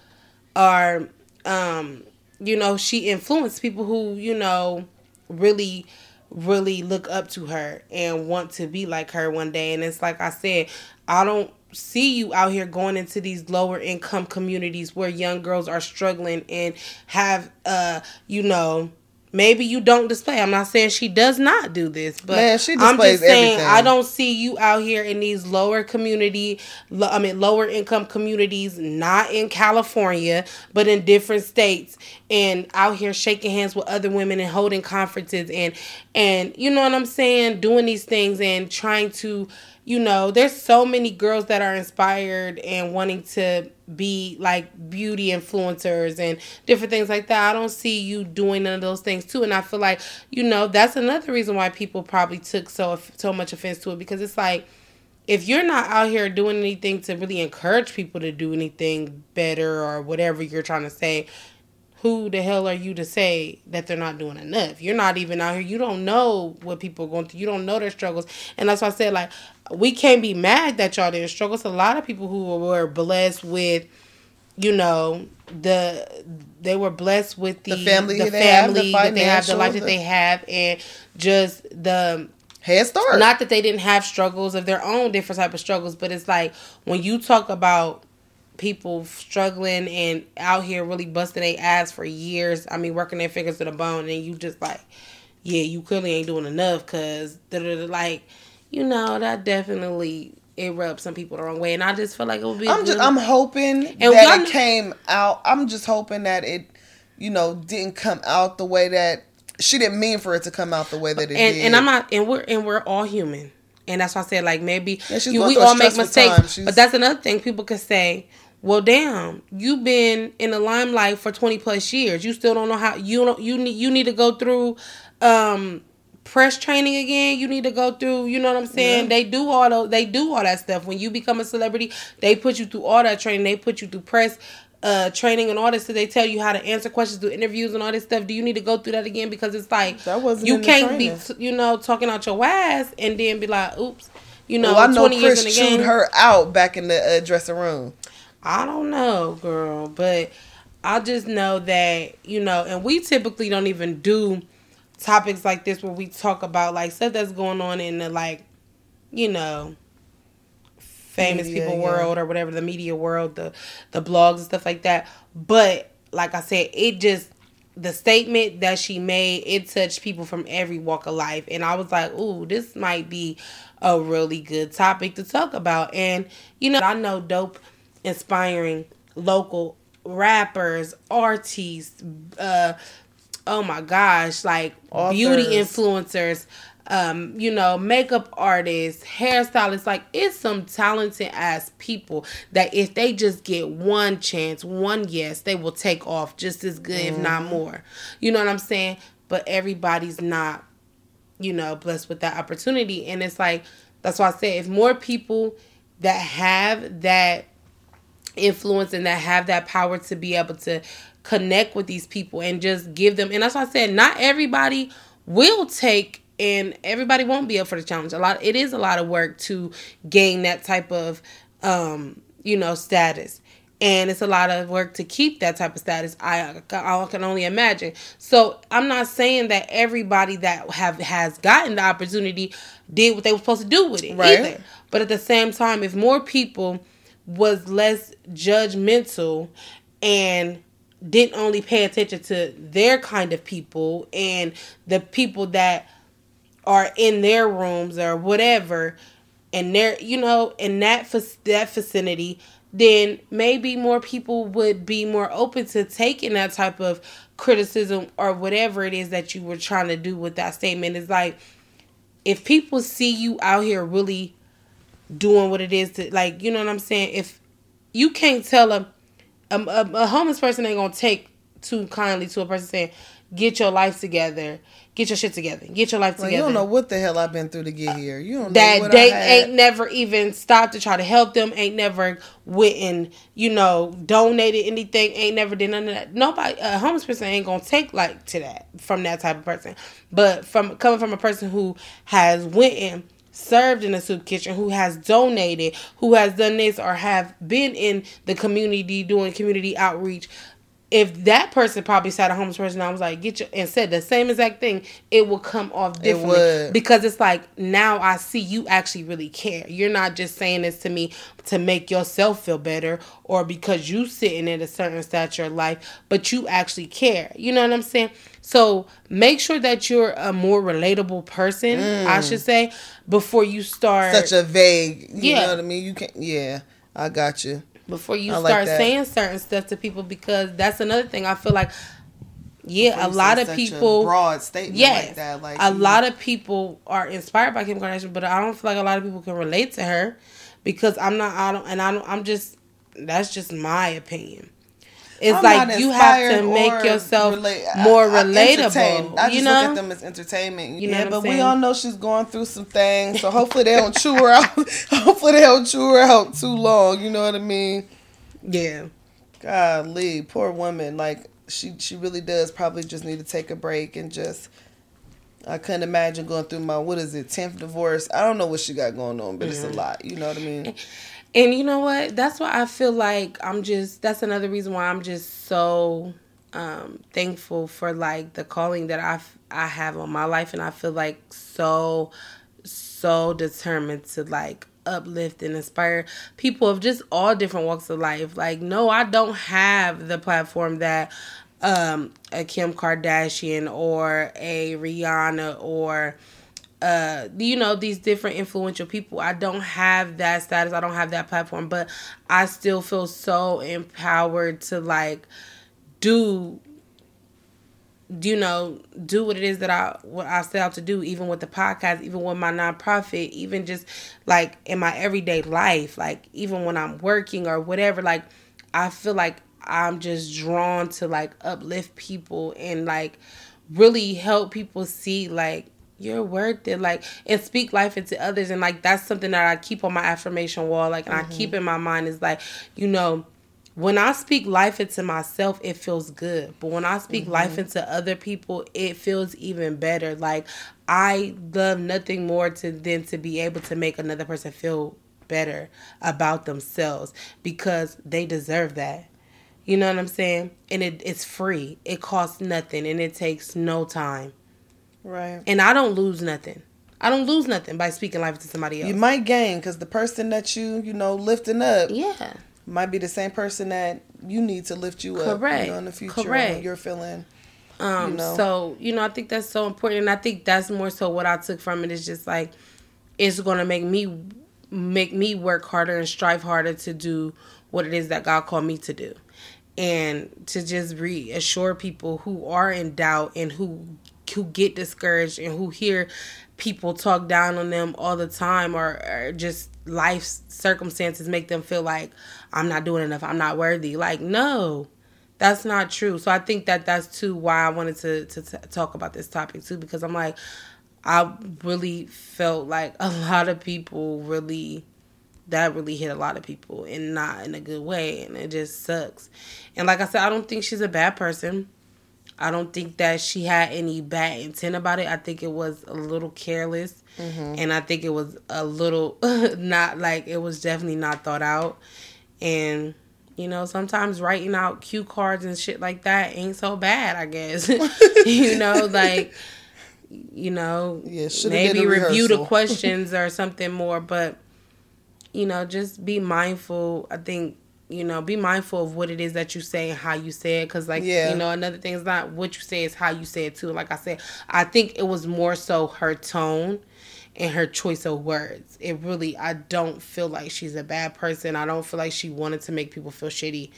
are, um, you know, she influenced people who you know really really look up to her and want to be like her one day, and it's like I said, I don't see you out here going into these lower income communities where young girls are struggling and have uh you know maybe you don't display. I'm not saying she does not do this, but Man, she I'm just saying everything. I don't see you out here in these lower community, I mean lower income communities, not in California, but in different states, and out here shaking hands with other women and holding conferences and and you know what I'm saying, doing these things and trying to you know, there's so many girls that are inspired and wanting to be like beauty influencers and different things like that. I don't see you doing none of those things too, and I feel like you know that's another reason why people probably took so so much offense to it because it's like if you're not out here doing anything to really encourage people to do anything better or whatever you're trying to say who the hell are you to say that they're not doing enough? You're not even out here. You don't know what people are going through. You don't know their struggles. And that's why I said, like, we can't be mad that y'all didn't struggle. It's a lot of people who were blessed with, you know, the they were blessed with the, the family, the family have, the that they have, the life that they have, and just the head start. Not that they didn't have struggles of their own, different type of struggles, but it's like when you talk about people struggling and out here really busting their ass for years. I mean, working their fingers to the bone, and you just like, yeah, you clearly ain't doing enough because like, you know, that definitely it rubs some people the wrong way, and I just feel like it would be. I'm just, I'm hoping and that it came out. I'm just hoping that it, you know, didn't come out the way that she didn't mean for it to come out the way that it and, did. And I'm not, and we're and we're all human. And that's why I said, like, maybe yeah, you, we all make mistakes. But that's another thing people could say well, damn, you've been in the limelight for 20 plus years. You still don't know how you don't you need you need to go through um press training again. You need to go through, you know what I'm saying? Yeah. They do all those, they do all that stuff. When you become a celebrity, they put you through all that training. They put you through press uh training and all this so they tell you how to answer questions do interviews and all this stuff do you need to go through that again because it's like that wasn't you can't be you know talking out your ass and then be like oops you know well, I know Kris chewed her out back in the uh, dressing room I don't know, girl, but I just know that, you know, and we typically don't even do topics like this where we talk about like stuff that's going on in the like, you know, famous media, people yeah. world or whatever, the media world, the the blogs and stuff like that. But like I said, it just the statement that she made, it touched people from every walk of life. And I was like, ooh, this might be a really good topic to talk about. And, you know, I know dope inspiring local rappers, artists, uh, oh my gosh, like Authors. beauty influencers, um, you know, makeup artists, hairstylists, like it's some talented ass people that if they just get one chance, one yes, they will take off just as good, mm. if not mm-hmm. more. You know what I'm saying? But everybody's not, you know, blessed with that opportunity. And it's like, that's why I say if more people that have that influence and that have that power to be able to connect with these people and just give them and that's why I said not everybody will take and everybody won't be up for the challenge. A lot it is a lot of work to gain that type of um, you know, status. And it's a lot of work to keep that type of status. I I can only imagine. So I'm not saying that everybody that have has gotten the opportunity did what they were supposed to do with it right. either. But at the same time, if more people was less judgmental and didn't only pay attention to their kind of people and the people that are in their rooms or whatever. And their you know in that that vicinity then maybe more people would be more open to taking that type of criticism or whatever it is that you were trying to do with that statement. Is like if people see you out here really doing what it is to like you know what I'm saying if you can't tell a a, a, a homeless person ain't gonna take too kindly to a person saying, "Get your life together, get your shit together, get your life together." You don't know what the hell I've been through to get here. You don't that know what they ain't never even stopped to try to help them, ain't never went and you know donated anything, ain't never did none of that. Nobody, a homeless person ain't gonna take like to that from that type of person. But from coming from a person who has went and served in a soup kitchen, who has donated, who has done this or have been in the community doing community outreach. If that person probably sat a homeless person, I was like, get your and said the same exact thing, it will come off differently would. because it's like now I see you actually really care. You're not just saying this to me to make yourself feel better or because you sitting at a certain stature of life, but you actually care. You know what I'm saying? So make sure that you're a more relatable person, I mm. should say, before you start Such a vague. You Yeah. know what I mean? You can't. Yeah, I got you. Before you I start that. saying certain stuff to people because that's another thing I feel like yeah, a lot of people broad statement Yes, like that. Like a lot of people are inspired by Kim Kardashian, but I don't feel like a lot of people can relate to her because I'm not. I don't, and I don't. I'm just. That's just my opinion. It's I'm like you have to make yourself relate- more I- I relatable. I just you look at them as entertainment. You know yeah, but I'm we all know she's going through some things, so hopefully they don't chew her out. hopefully they don't chew her out too long. You know what I mean? yeah, Golly, poor woman. Like she, she really does probably just need to take a break and just. I couldn't imagine going through my what is it tenth divorce. I don't know what she got going on, but it's a lot. You know what I mean? And you know what? That's why I feel like I'm just that's another reason why I'm just so um thankful for like the calling that I I have on my life and I feel like so so determined to like uplift and inspire people of just all different walks of life. Like no, I don't have the platform that um a Kim Kardashian or a Rihanna or uh you know these different influential people. I don't have that status. I don't have that platform but i still feel so empowered to like do you know do what it is that i what i set out to do even with the podcast even with my nonprofit even just like in my everyday life like even when i'm working or whatever like i feel like i'm just drawn to like uplift people and like really help people see like you're worth it like and speak life into others and like that's something that i keep on my affirmation wall like and i keep in my mind is like you know when I speak life into myself, it feels good. But when I speak life mm-hmm. into other people, it feels even better. Like I love nothing more to than to be able to make another person feel better about themselves because they deserve that. You know what I'm saying? And it, it's free. It costs nothing and it takes no time. Right. And I don't lose nothing. I don't lose nothing by speaking life to somebody else. You might gain because the person that you you know lifting up yeah. might be the same person that you need to lift you up. Correct. You know, in the future Correct. when you're feeling. Um, you know? so you know, I think that's so important, and I think that's more so what I took from it is just like it's gonna make me make me work harder and strive harder to do what it is that God called me to do, and to just reassure people who are in doubt and who who get discouraged and who hear people talk down on them all the time or, or just life circumstances make them feel like I'm not doing enough, I'm not worthy. Like no, that's not true. So I think that that's too why I wanted to to t- talk about this topic too because I'm like I really felt like a lot of people really that really hit a lot of people and not in a good way and it just sucks. And like I said, I don't think she's a bad person. I don't think that she had any bad intent about it. I think it was a little careless and I think it was a little not like it was definitely not thought out. And you know, sometimes writing out cue cards and shit like that ain't so bad, I guess. you know, like you know, Yeah, maybe review the questions or something more, but you know, just be mindful. I think you know, be mindful of what it is that you say and how you say it. Because, like, Yeah. you know, another thing is not what you say, is how you say it too. Like I said, I think it was more so her tone and her choice of words. It really, I don't feel like she's a bad person. I don't feel like she wanted to make people feel shitty.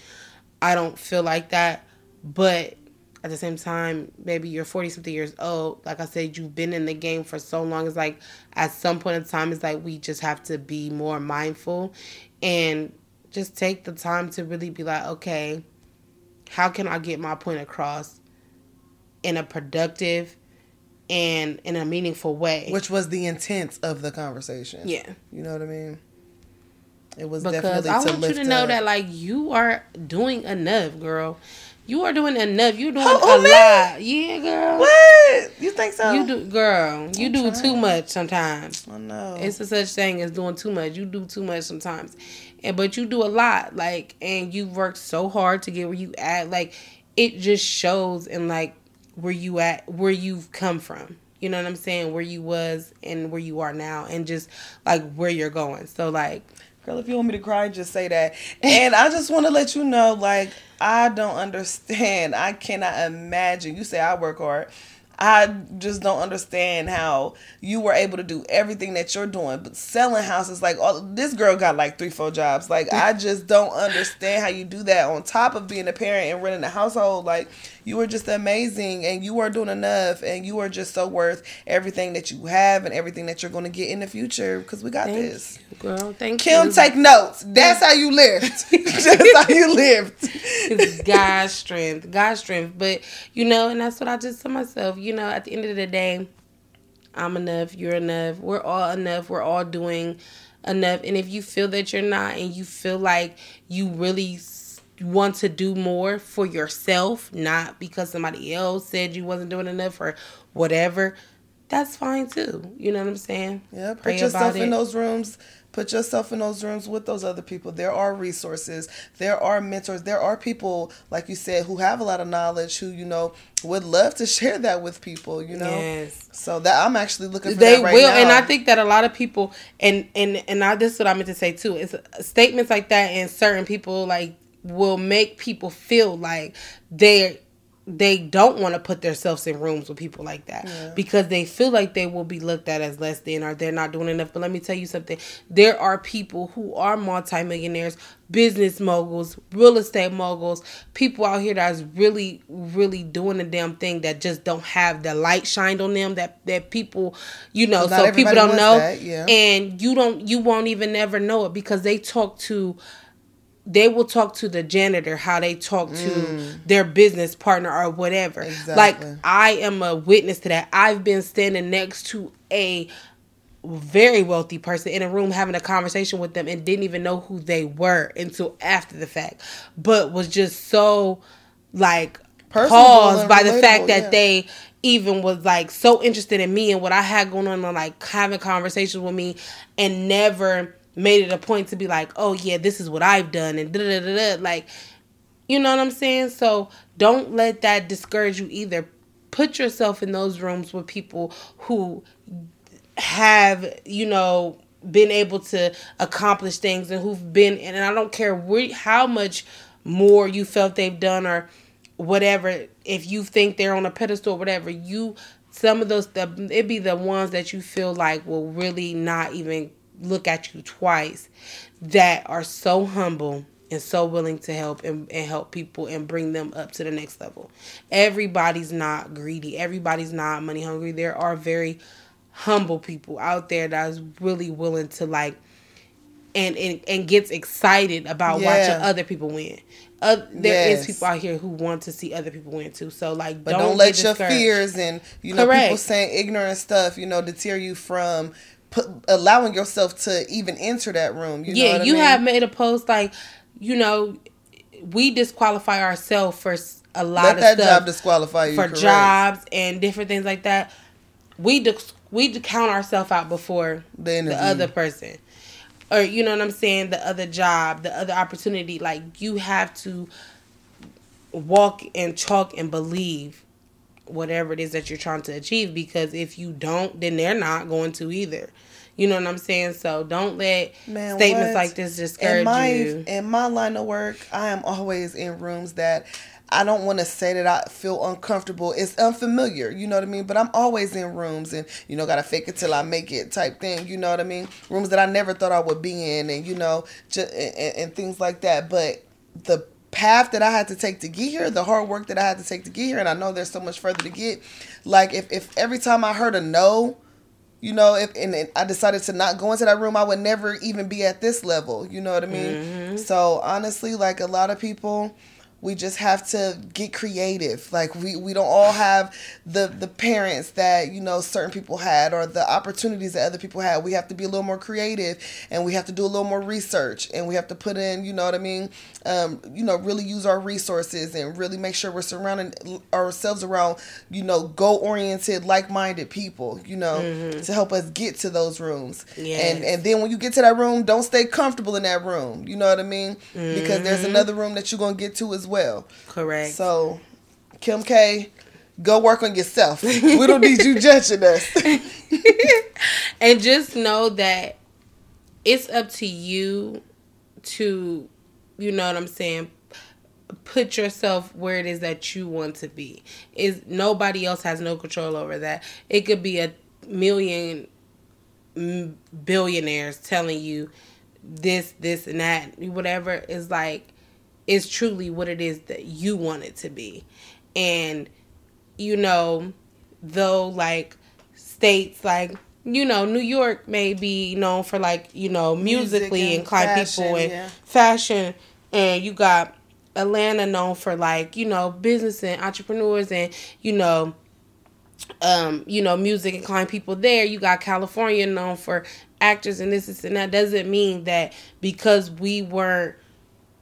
I don't feel like that. But at the same time, maybe you're 40 something years old. Like I said, you've been in the game for so long. It's like at some point in time, it's like we just have to be more mindful and just take the time to really be like, okay, how can I get my point across in a productive and in a meaningful way? Which was the intent of the conversation. Yeah. You know what I mean? It was because definitely I want you to know up. that like you are doing enough, girl. You are doing enough. You're doing Who- a who, me? lot. Yeah, girl. What? You think so? You do, girl. You I'm do trying. too much sometimes. I know. It's a such thing as doing too much. You do too much sometimes, and but you do a lot. Like, and you work so hard to get where you at. Like, it just shows in like where you at, where you've come from. You know what I'm saying? Where you was and where you are now, and just like where you're going. So like, Girl, if you want me to cry, just say that. And I just want to let you know, like, I don't understand. I cannot imagine. You say I work hard. I just don't understand how you were able to do everything that you're doing, but selling houses like all this girl got like three, four jobs. Like I just don't understand how you do that on top of being a parent and running a household. Like you are just amazing and you are doing enough and you are just so worth everything that you have and everything that you're going to get in the future because we got thank this. you, girl. Thank Kim, you. take notes. That's how you lived. That's how you lived. it's God's strength, God's strength. But you know, and that's what I just tell myself. You know, at the end of the day, I'm enough. You're enough. We're all enough. We're all doing enough. And if you feel that you're not, and you feel like you really want to do more for yourself, not because somebody else said you wasn't doing enough or whatever, that's fine too. You know what I'm saying? Yeah, put Pray yourself in it. those rooms. Put yourself in those rooms with those other people. There are resources. There are mentors. There are people, like you said, who have a lot of knowledge, who you know would love to share that with people. You know, Yes. so that I'm actually looking. For they that right will now. and i think that a lot of people and and and I, this is what i meant to say too is uh, statements like that and certain people like will make people feel like they they don't want to put themselves in rooms with people like that because they feel like they will be looked at as less than or they're not doing enough. But let me tell you something. There are people who are multimillionaires, business moguls, real estate moguls, people out here that's really, really doing the damn thing that just don't have the light shined on them that that people, you know, so people don't know. that, yeah. And you don't you won't even ever know it because they talk to they will talk to the janitor how they talk to their business partner or whatever. Mm. Exactly. Like I am a witness to that. I've been standing next to a very wealthy person in a room having a conversation with them and didn't even know who they were until after the fact, but was just so like Personable paused by the fact that yeah. they even was like so interested in me and what I had going on and like having conversations with me and never made it a point to be like, oh yeah, this is what I've done and da da da da like you know what I'm saying? So don't let that discourage you either. Put yourself in those rooms with people who have, you know, been able to accomplish things and who've been and I don't care how much more you felt they've done or whatever if you think they're on a pedestal or whatever you some of those the it be the ones that you feel like will really not even look at you twice that are so humble and so willing to help and, and help people and bring them up to the next level everybody's not greedy everybody's not money hungry there are very humble people out there that's really willing to like and and, and gets excited about Yeah. watching other people win uh, there is Yes. people out here who want to see other people win too so like But don't, don't, let your fears and you know Correct. people saying ignorant stuff, you know, deter you from allowing yourself to even enter that room. You know yeah what I you mean? have made a post like you know we disqualify ourselves for a lot let of that stuff job disqualify you for correct. jobs and different things like that we dis- we count ourselves out before The the, other person or you know what i'm saying the other job the other opportunity like you have to walk and talk and believe whatever it is that you're trying to achieve because if you don't then they're not going to either you know what i'm saying so don't let Man, statements what? like this discourage in my you in my line of work, I am always in rooms that I don't want to say that I feel uncomfortable. It's unfamiliar, you know what I mean. But I'm always in rooms, and you know, gotta fake it till I make it type thing. You know what I mean? Rooms that I never thought I would be in, and you know, just and, and things like that. But the path that I had to take to get here, the hard work that I had to take to get here, and I know there's so much further to get. Like if if every time I heard a no, you know, if and, and I decided to not go into that room, I would never even be at this level. You know what I mean? Mm-hmm. So honestly, like a lot of people we just have to get creative like we, we don't all have the the parents that you know certain people had or the opportunities that other people had we have to be a little more creative and we have to do a little more research and we have to put in you know what i mean um, you know really use our resources and really make sure we're surrounding ourselves around you know goal oriented like-minded people you know mm-hmm. to help us get to those rooms yes. and and then when you get to that room don't stay comfortable in that room you know what i mean mm-hmm. because there's mm-hmm. another room that you're going to get to as well. Correct. So, Kim K, go work on yourself. we don't need you judging us. and just know that it's up to you to, you know what I'm saying, put yourself where it is that you want to be. Is nobody else has no control over that. It could be a million billionaires telling you this, this, and that, whatever is like is truly what it is that you want it to be. And, you know, though, like, states like, you know, New York may be known for, like, you know, musically Music inclined fashion, people and yeah. fashion. And you got Atlanta known for, like, you know, business and entrepreneurs and, you know, um, you know, music inclined people there. You got California known for actors and this, this and that. Doesn't mean that because we weren't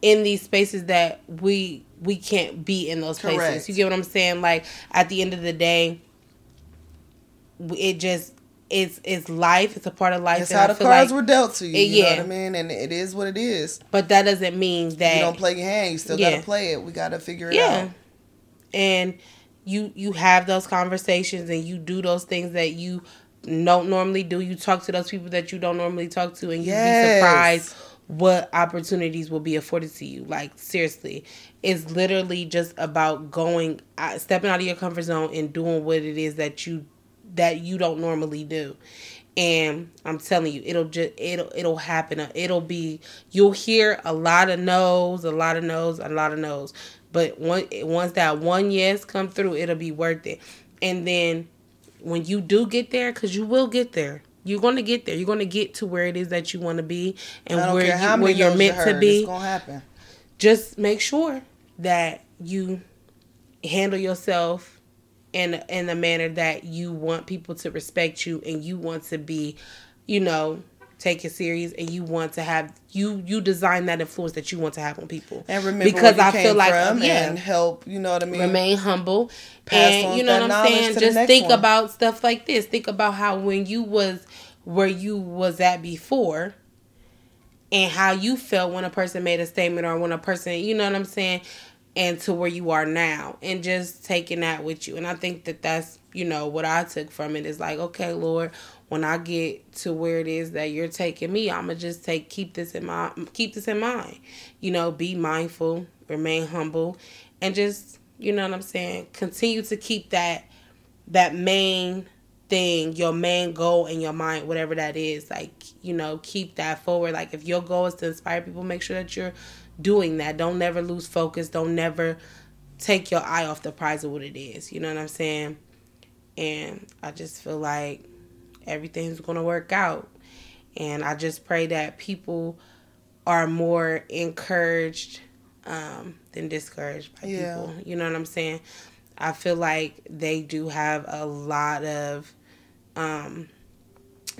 in these spaces that we we can't be in those places. You get what I'm saying? Like at the end of the day, it just it's it's life. It's a part of life. It's how the cards like, were dealt to you. It, you yeah, know what I mean, and it is what it is. But that doesn't mean that you don't play your hand. You still yeah. gotta play it. We gotta figure it yeah. out. And you you have those conversations and you do those things that you don't normally do. You talk to those people that you don't normally talk to, and you yes. be surprised what opportunities will be afforded to you. Like seriously, it's literally just about going, uh, stepping out of your comfort zone and doing what it is that you that you don't normally do. And I'm telling you, it'll just it'll it'll happen. It'll be you'll hear a lot of no's, a lot of no's, a lot of no's. But one, once that one yes come through, it'll be worth it. And then when you do get there, because you will get there, you're going to get there. You're going to get to where it is that you want to be and where you, where you're meant to be. It's to happen. Just make sure that you handle yourself in in a manner that you want people to respect you and you want to be, you know, take it serious and you want to have you you design that influence that you want to have on people. And remember because I feel like yeah, and help, you know what I mean? Remain humble. Pass and you know what I'm saying? Just think one. about stuff like this. Think about how when you was where you was at before and how you felt when a person made a statement or when a person, you know what I'm saying? and to where you are now and just taking that with you and i think that that's you know what i took from it is like okay lord when I get to where it is that you're taking me, I'm gonna just take keep this in my keep this in mind. You know, be mindful, remain humble, and just you know what I'm saying. Continue to keep that that main thing, your main goal in your mind, whatever that is. Like you know, keep that forward. Like if your goal is to inspire people, make sure that you're doing that. Don't never lose focus. Don't never take your eye off the prize of what it is. You know what I'm saying? And I just feel like everything's going to work out. And I just pray that people are more encouraged um, than discouraged by yeah. people. You know what I'm saying? I feel like they do have a lot of um,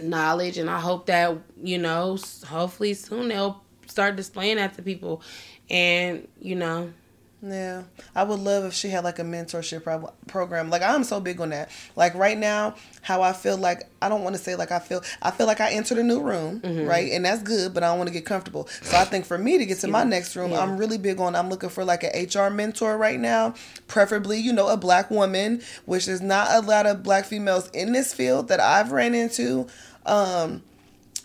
knowledge, and I hope that, you know, hopefully soon they'll start displaying that to people. And, you know, yeah, I would love if she had like a mentorship pro- program. Like I'm so big on that. Like right now, how I feel like I don't want to say like I feel. I feel like I entered a new room, mm-hmm. right, and that's good. But I don't want to get comfortable. So I think for me to get to my next room, yeah. I'm really big on. I'm looking for like an HR mentor right now, preferably you know a black woman, which is not a lot of black females in this field that I've ran into. Um,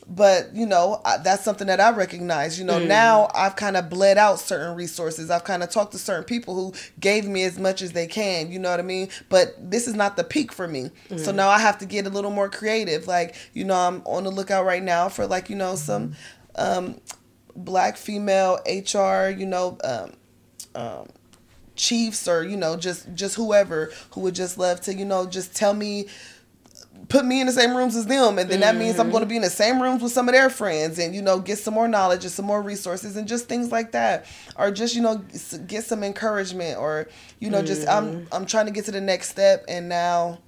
but you know that's something that i recognize you know mm. now i've kind of bled out certain resources i've kind of talked to certain people who gave me as much as they can you know what i mean but this is not the peak for me mm. so now i have to get a little more creative like you know i'm on the lookout right now for like you know some um, black female hr you know um, um, chiefs or you know just just whoever who would just love to you know just tell me put me in the same rooms as them and then that means i'm mm-hmm. going to be in the same rooms with some of their friends and you know get some more knowledge and some more resources and just things like that. Or just you know get some encouragement or you know just i'm mm-hmm. i'm trying to get to the next step and now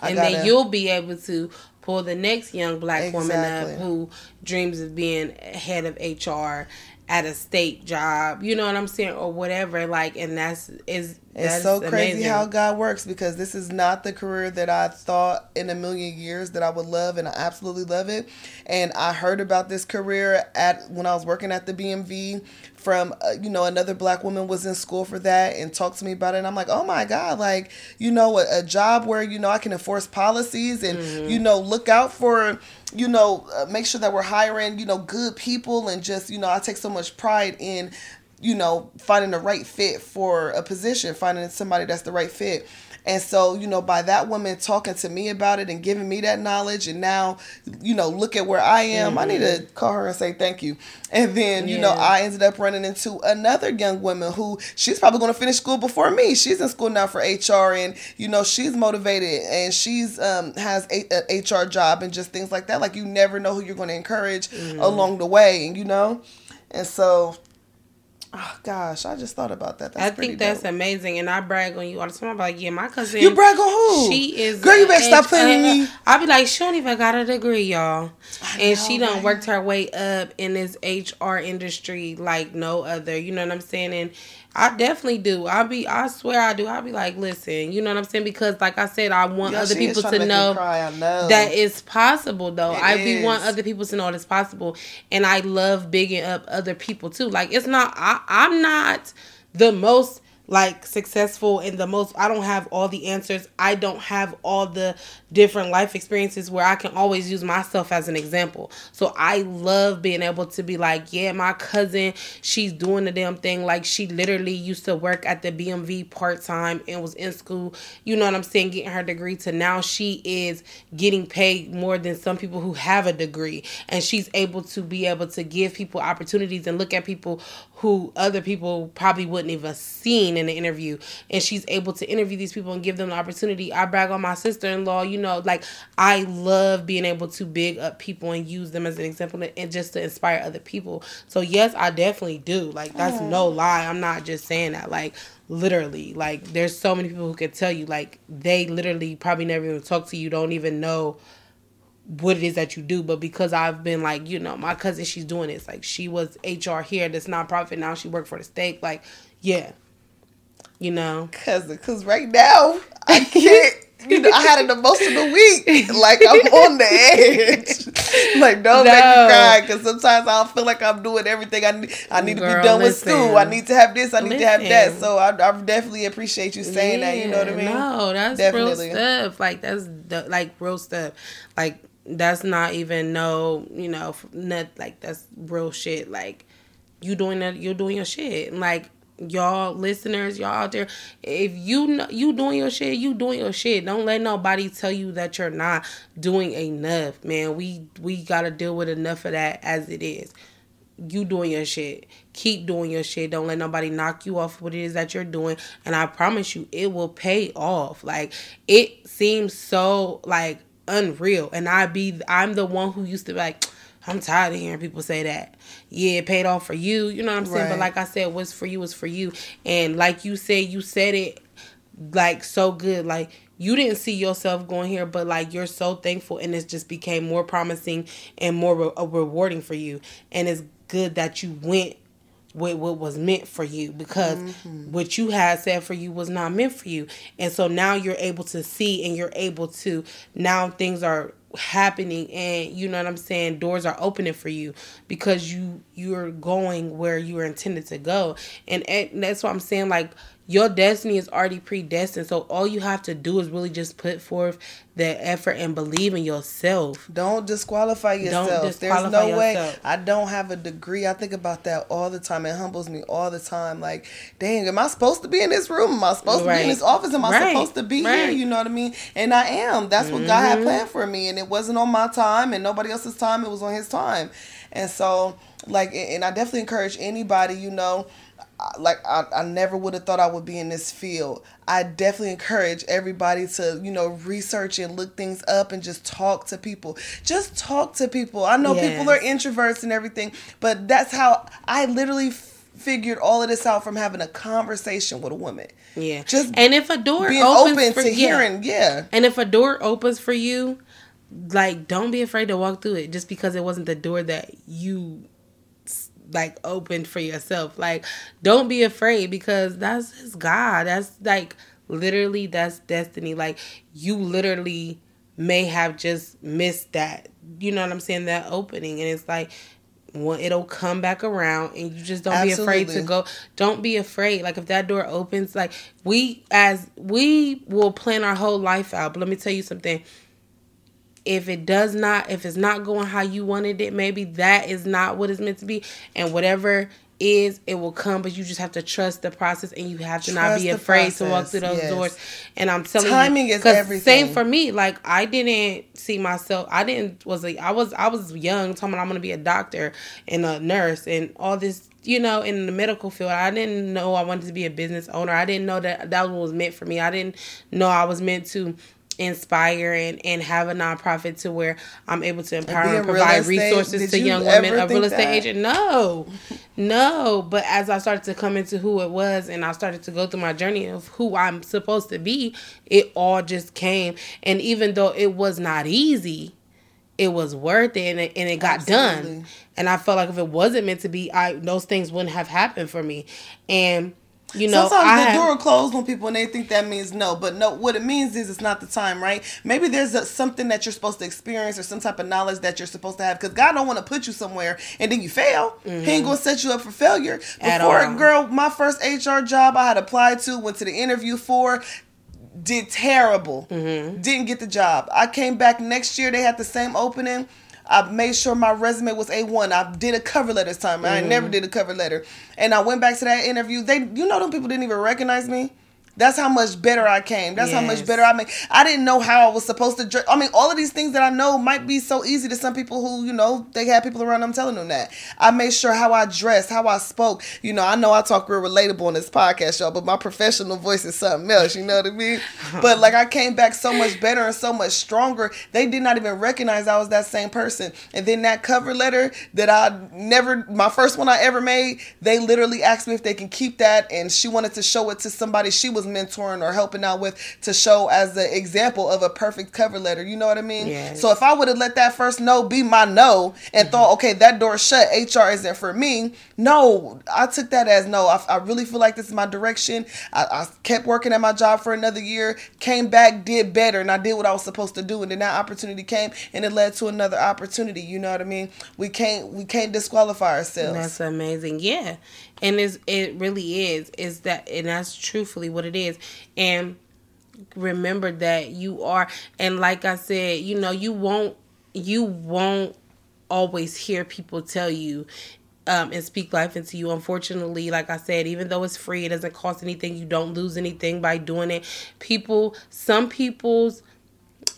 I and gotta, then you'll be able to pull the next young black exactly. woman up who dreams of being head of hr at a state job, you know what I'm saying, or whatever. Like, and that's is it's so crazy amazing. how God works because this is not the career that I thought in a million years that I would love, and I absolutely love it. And I heard about this career at when I was working at the BMV from uh, you know another black woman was in school for that and talked to me about it and i'm like oh my god like you know a, a job where you know i can enforce policies and mm-hmm. you know look out for you know uh, make sure that we're hiring you know good people and just you know i take so much pride in you know finding the right fit for a position finding somebody that's the right fit and so, you know, by that woman talking to me about it and giving me that knowledge, and now, you know, look at where I am, mm-hmm. I need to mm-hmm. call her and say thank you. And then, you yeah. know, I ended up running into another young woman who she's probably going to finish school before me. She's in school now for HR, and you know, she's motivated and she's um has a, a HR job and just things like that. Like you never know who you're going to encourage mm-hmm. along the way, and you know. And so Oh gosh, I just thought about that. That's I think that's dope. amazing, and I brag on you all the time. I'm like, yeah, my cousin. You brag on who? She is. Girl, you better stop playing uh, me. I'll be like, she don't even got a degree, y'all, and know, she done worked her way up in this HR industry like no other. You know what I'm saying? And I definitely do. I'll be. I swear I do. I'll be like, listen, you know what I'm saying? Because like I said, I want other people to, to know, know, that it's possible. Though it I is. be want other people to know it's possible, and I love bigging up other people too. Like it's not. I, I'm not the most like successful and the most I don't have all the answers. I don't have all the different life experiences where I can always use myself as an example. So I love being able to be like, yeah, my cousin, she's doing the damn thing like she literally used to work at the BMV part-time and was in school, you know what I'm saying, getting her degree to now she is getting paid more than some people who have a degree and she's able to be able to give people opportunities and look at people who other people probably wouldn't even seen in the interview and she's able to interview these people and give them the opportunity i brag on my sister-in-law you know like i love being able to big up people and use them as an example and just to inspire other people so yes i definitely do like that's oh. no lie i'm not just saying that like literally like there's so many people who can tell you like they literally probably never even talk to you don't even know what it is that you do, but because I've been like, you know, my cousin, she's doing this. Like she was HR here, this nonprofit. Now she worked for the state. Like, yeah, you know, cause cause right now I can't. you know, I had an emotional week. Like I'm on the edge. like don't no. make me cry because sometimes I don't feel like I'm doing everything I need. I need Girl, to be done listen. with school. I need to have this. I need listen. to have that. So I, I definitely appreciate you saying yeah, that. You know what I mean? No, that's definitely. real stuff. Like that's the, like real stuff. Like that's not even no, you know, not like that's real shit. Like you doing that, you're doing your shit. Like y'all listeners, y'all out there, if you know you doing your shit, you doing your shit. Don't let nobody tell you that you're not doing enough, man. We we gotta deal with enough of that as it is. You doing your shit. Keep doing your shit. Don't let nobody knock you off what it is that you're doing. And I promise you, it will pay off. Like it seems so like unreal. And I be I'm the one who used to like, I'm tired of hearing people say that. Yeah, it paid off for you. You know what I'm saying? Right. But like I said, what's for you was for you. And like you said, you said it like so good. Like you didn't see yourself going here, but like you're so thankful, and it just became more promising and more re- uh, rewarding for you. And it's good that you went with what was meant for you because mm-hmm. what you had said for you was not meant for you. And so now you're able to see and you're able to now things are happening and you know what I'm saying doors are opening for you because you you're going where you were intended to go. And, and that's what I'm saying like your destiny is already predestined. So all you have to do is really just put forth the effort and believe in yourself. Don't disqualify yourself. Don't disqualify There's no yourself. way. I don't have a degree. I think about that all the time. It humbles me all the time. Like, dang, am I supposed to be in this room? Am I supposed right. to be in this office? Am I right. supposed to be right. here? You know what I mean? And I am. That's what mm-hmm. God had mm-hmm. planned for me. And it wasn't on my time and nobody else's time. It was on his time. And so, like, and I definitely encourage anybody, you know, like I, I never would have thought I would be in this field. I definitely encourage everybody to, you know, research and look things up and just talk to people. Just talk to people. I know yes. people are introverts and everything, but that's how I literally figured all of this out from having a conversation with a woman. Yeah. Just and if a door being open for, to hearing, yeah. yeah. And if a door opens for you, like don't be afraid to walk through it just because it wasn't the door that you like opened for yourself. Like, don't be afraid because that's just God. That's like literally that's destiny. Like you literally may have just missed that. You know what I'm saying? That opening. And it's like well, it'll come back around and you just don't Absolutely. be afraid to go don't be afraid like if that door opens like we as we will plan our whole life out but let me tell you something if it does not if it's not going how you wanted it maybe that is not what it's meant to be and whatever is it will come but you just have to trust the process and you have to trust not be afraid process. to walk through those yes. doors and i'm telling timing you is everything same for me like i didn't see myself i didn't was like i was i was young talking i'm gonna be a doctor and a nurse and all this you know, in the medical field. I didn't know I wanted to be a business owner. I didn't know that that was meant for me. I didn't know I was meant to inspire and, and have a nonprofit to where I'm able to empower and provide resources to young women. A real estate that? agent? No, no. But as I started to come into who it was and I started to go through my journey of who I'm supposed to be, it all just came. And even though it was not easy, it was worth it and it, and it got Absolutely. done. And I felt like if it wasn't meant to be, I those things wouldn't have happened for me. And you know, sometimes I the door closed on people and they think that means no, but no. What it means is it's not the time, right? Maybe there's a, something that you're supposed to experience or some type of knowledge that you're supposed to have because God don't want to put you somewhere and then you fail. Mm-hmm. He ain't gonna set you up for failure. Before, girl, my first HR job I had applied to, went to the interview for did terrible. Mm-hmm. Didn't get the job. I came back next year. They had the same opening. I made sure my resume was A1. I did a cover letter this time. Mm-hmm. I never did a cover letter. And I went back to that interview. They you know them people didn't even recognize me. That's how much better I came. That's yes. how much better I made. I didn't know how I was supposed to dress. I mean, all of these things that I know might be so easy to some people who, you know, they have people around them telling them that. I made sure how I dressed, how I spoke. You know, I know I talk real relatable on this podcast, y'all, but my professional voice is something else. You know what I mean? but like I came back so much better and so much stronger. They did not even recognize I was that same person. And then that cover letter that I never, my first one I ever made, they literally asked me if they can keep that, and she wanted to show it to somebody she was was mentoring or helping out with to show as the example of a perfect cover letter. You know what I mean? Yes. So if I would have let that first no be my no and mm-hmm. thought, okay, that door shut, HR isn't for me. No, I took that as no. I, I really feel like this is my direction. I, I kept working at my job for another year, came back, did better, and I did what I was supposed to do. And then that opportunity came, and it led to another opportunity. You know what I mean? We can't we can't disqualify ourselves. That's amazing. Yeah, and it's, it really is is that and that's truthfully what it is and remember that you are and like i said you know you won't you won't always hear people tell you um, and speak life into you. Unfortunately, like I said, even though it's free, it doesn't cost anything. You don't lose anything by doing it. People, some people's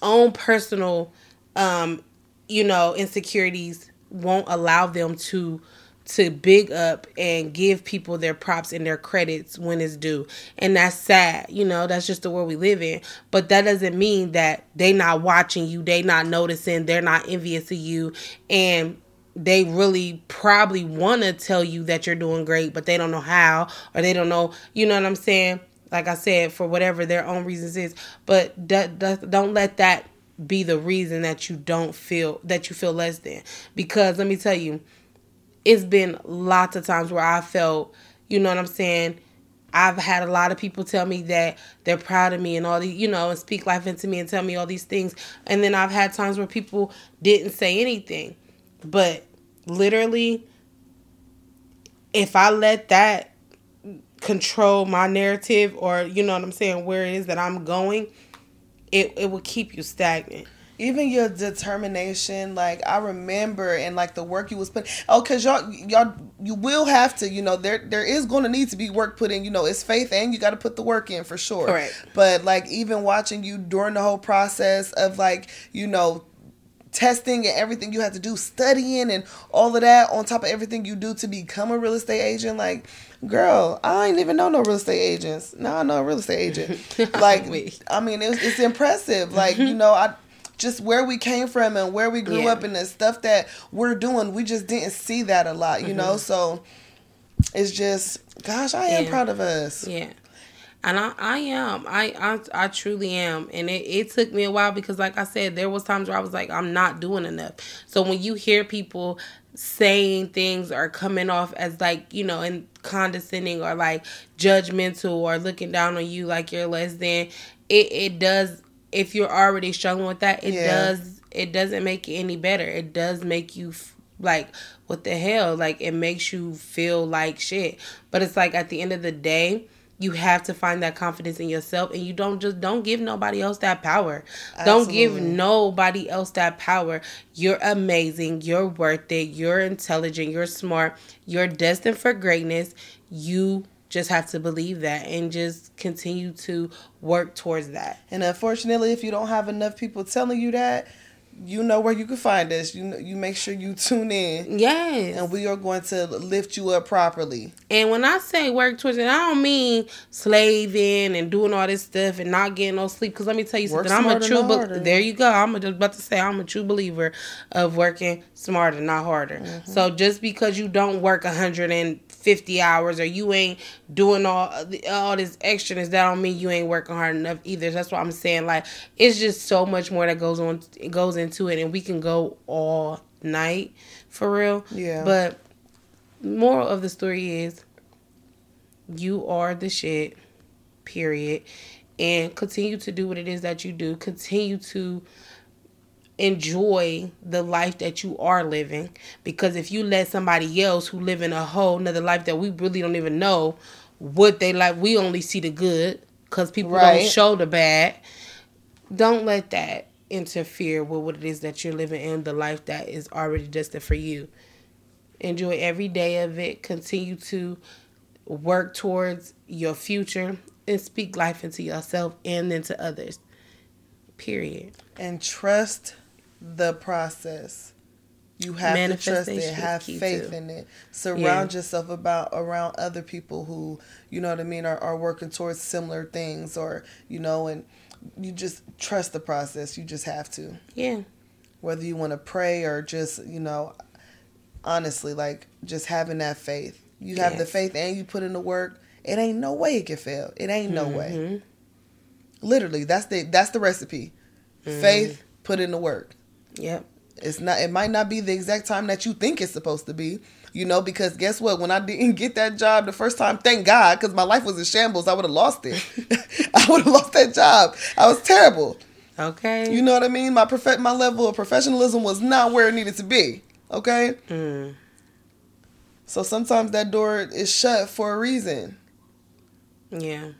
own personal, um, you know, insecurities won't allow them to to big up and give people their props and their credits when it's due. And that's sad. You know, that's just the world we live in. But that doesn't mean that they not watching you, they not noticing, they're not envious of you and they really probably want to tell you that you're doing great, but they don't know how or they don't know, you know what I'm saying? Like I said, for whatever their own reasons is. But don't let that be the reason that you don't feel that you feel less than. Because let me tell you, it's been lots of times where I felt, you know what I'm saying? I've had a lot of people tell me that they're proud of me and all these, you know, and speak life into me and tell me all these things. And then I've had times where people didn't say anything. But literally, if I let that control my narrative or, you know what I'm saying, where it is that I'm going, it, it will keep you stagnant even your determination like i remember and like the work you was putting oh because y'all y'all you will have to you know there there is going to need to be work put in you know it's faith and you got to put the work in for sure right but like even watching you during the whole process of like you know testing and everything you have to do, studying and all of that on top of everything you do to become a real estate agent. Like, girl, I ain't even know no real estate agents. Now I know a real estate agent. Like, I mean, it's, it's impressive. Like, mm-hmm. you know, I just where we came from and where we grew yeah. up and the stuff that we're doing, we just didn't see that a lot, you mm-hmm. know? So it's just, gosh, I am proud of us. Yeah and I, I am I, I I truly am and it, it took me a while because like I said there was times where I was like I'm not doing enough so when you hear people saying things or coming off as like you know and condescending or like judgmental or looking down on you like you're less than it, it does if you're already struggling with that it yeah. does it doesn't make it any better. It does make you like what the hell? Like it makes you feel like shit. But it's like at the end of the day you have to find that confidence in yourself and you don't just don't give nobody else that power. Absolutely. don't give nobody else that power. You're amazing. You're worth it. You're intelligent. You're smart. You're destined for greatness. You just have to believe that and just continue to work towards that and unfortunately if you don't have enough people telling you that you know where you can find us. You know, you make sure you tune in. Yes. And we are going to lift you up properly. And when I say work towards it, I don't mean slaving and doing all this stuff and not getting no sleep. Because let me tell you work something. I'm a true. Be- there you go. I'm just about to say I'm a true believer of working smarter, not harder. Mm-hmm. So just because you don't work 150 hours or you ain't doing all all this extraness, that don't mean you ain't working hard enough either. That's what I'm saying. Like it's just so much more that goes on. It goes into it, and we can go all night for real. Yeah. But moral of the story is, you are the shit. Period. And continue to do what it is that you do. Continue to enjoy the life that you are living. Because if you let somebody else who live in a whole nother life that we really don't even know what they like we only see the good because people right. don't show the bad. Don't let that interfere with what it is that you're living in the life that is already destined for you. Enjoy every day of it. Continue to work towards your future and speak life into yourself and into others. Period. And trust the process. You have to trust it, have faith too. in it. Surround yeah. yourself about around other people who, you know what I mean, are, are working towards similar things or, you know, and you just trust the process. You just have to. Yeah. Whether you want to pray or just, you know, honestly, like just having that faith. You have yes. the faith and you put in the work, it ain't no way it can fail. It ain't no mm-hmm. way. Literally, that's the that's the recipe. Mm-hmm. Faith, put in the work. Yep. It's not. It might not be the exact time that you think it's supposed to be. You know, because guess what? When I didn't get that job the first time, thank God, because my life was in shambles. I would have lost it. I would have lost that job. I was terrible. Okay. You know what I mean? My prof- my level of professionalism was not where it needed to be. Okay. Mm. So sometimes that door is shut for a reason. Yeah.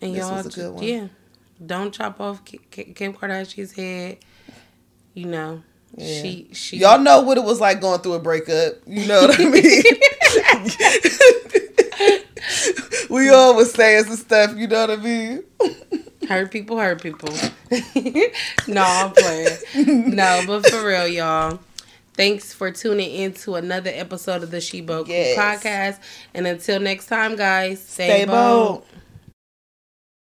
And this y'all, was a good one. yeah don't chop off Kim Kardashian's head. You know, yeah. she she. Y'all know what it was like going through a breakup. You know what I mean. we all was saying some stuff. You know what I mean. hurt people, hurt people. no, I'm playing. No, but for real, y'all. Thanks for tuning in to another episode of the She Bold yes. podcast. And until next time, guys, stay, stay bold. bold.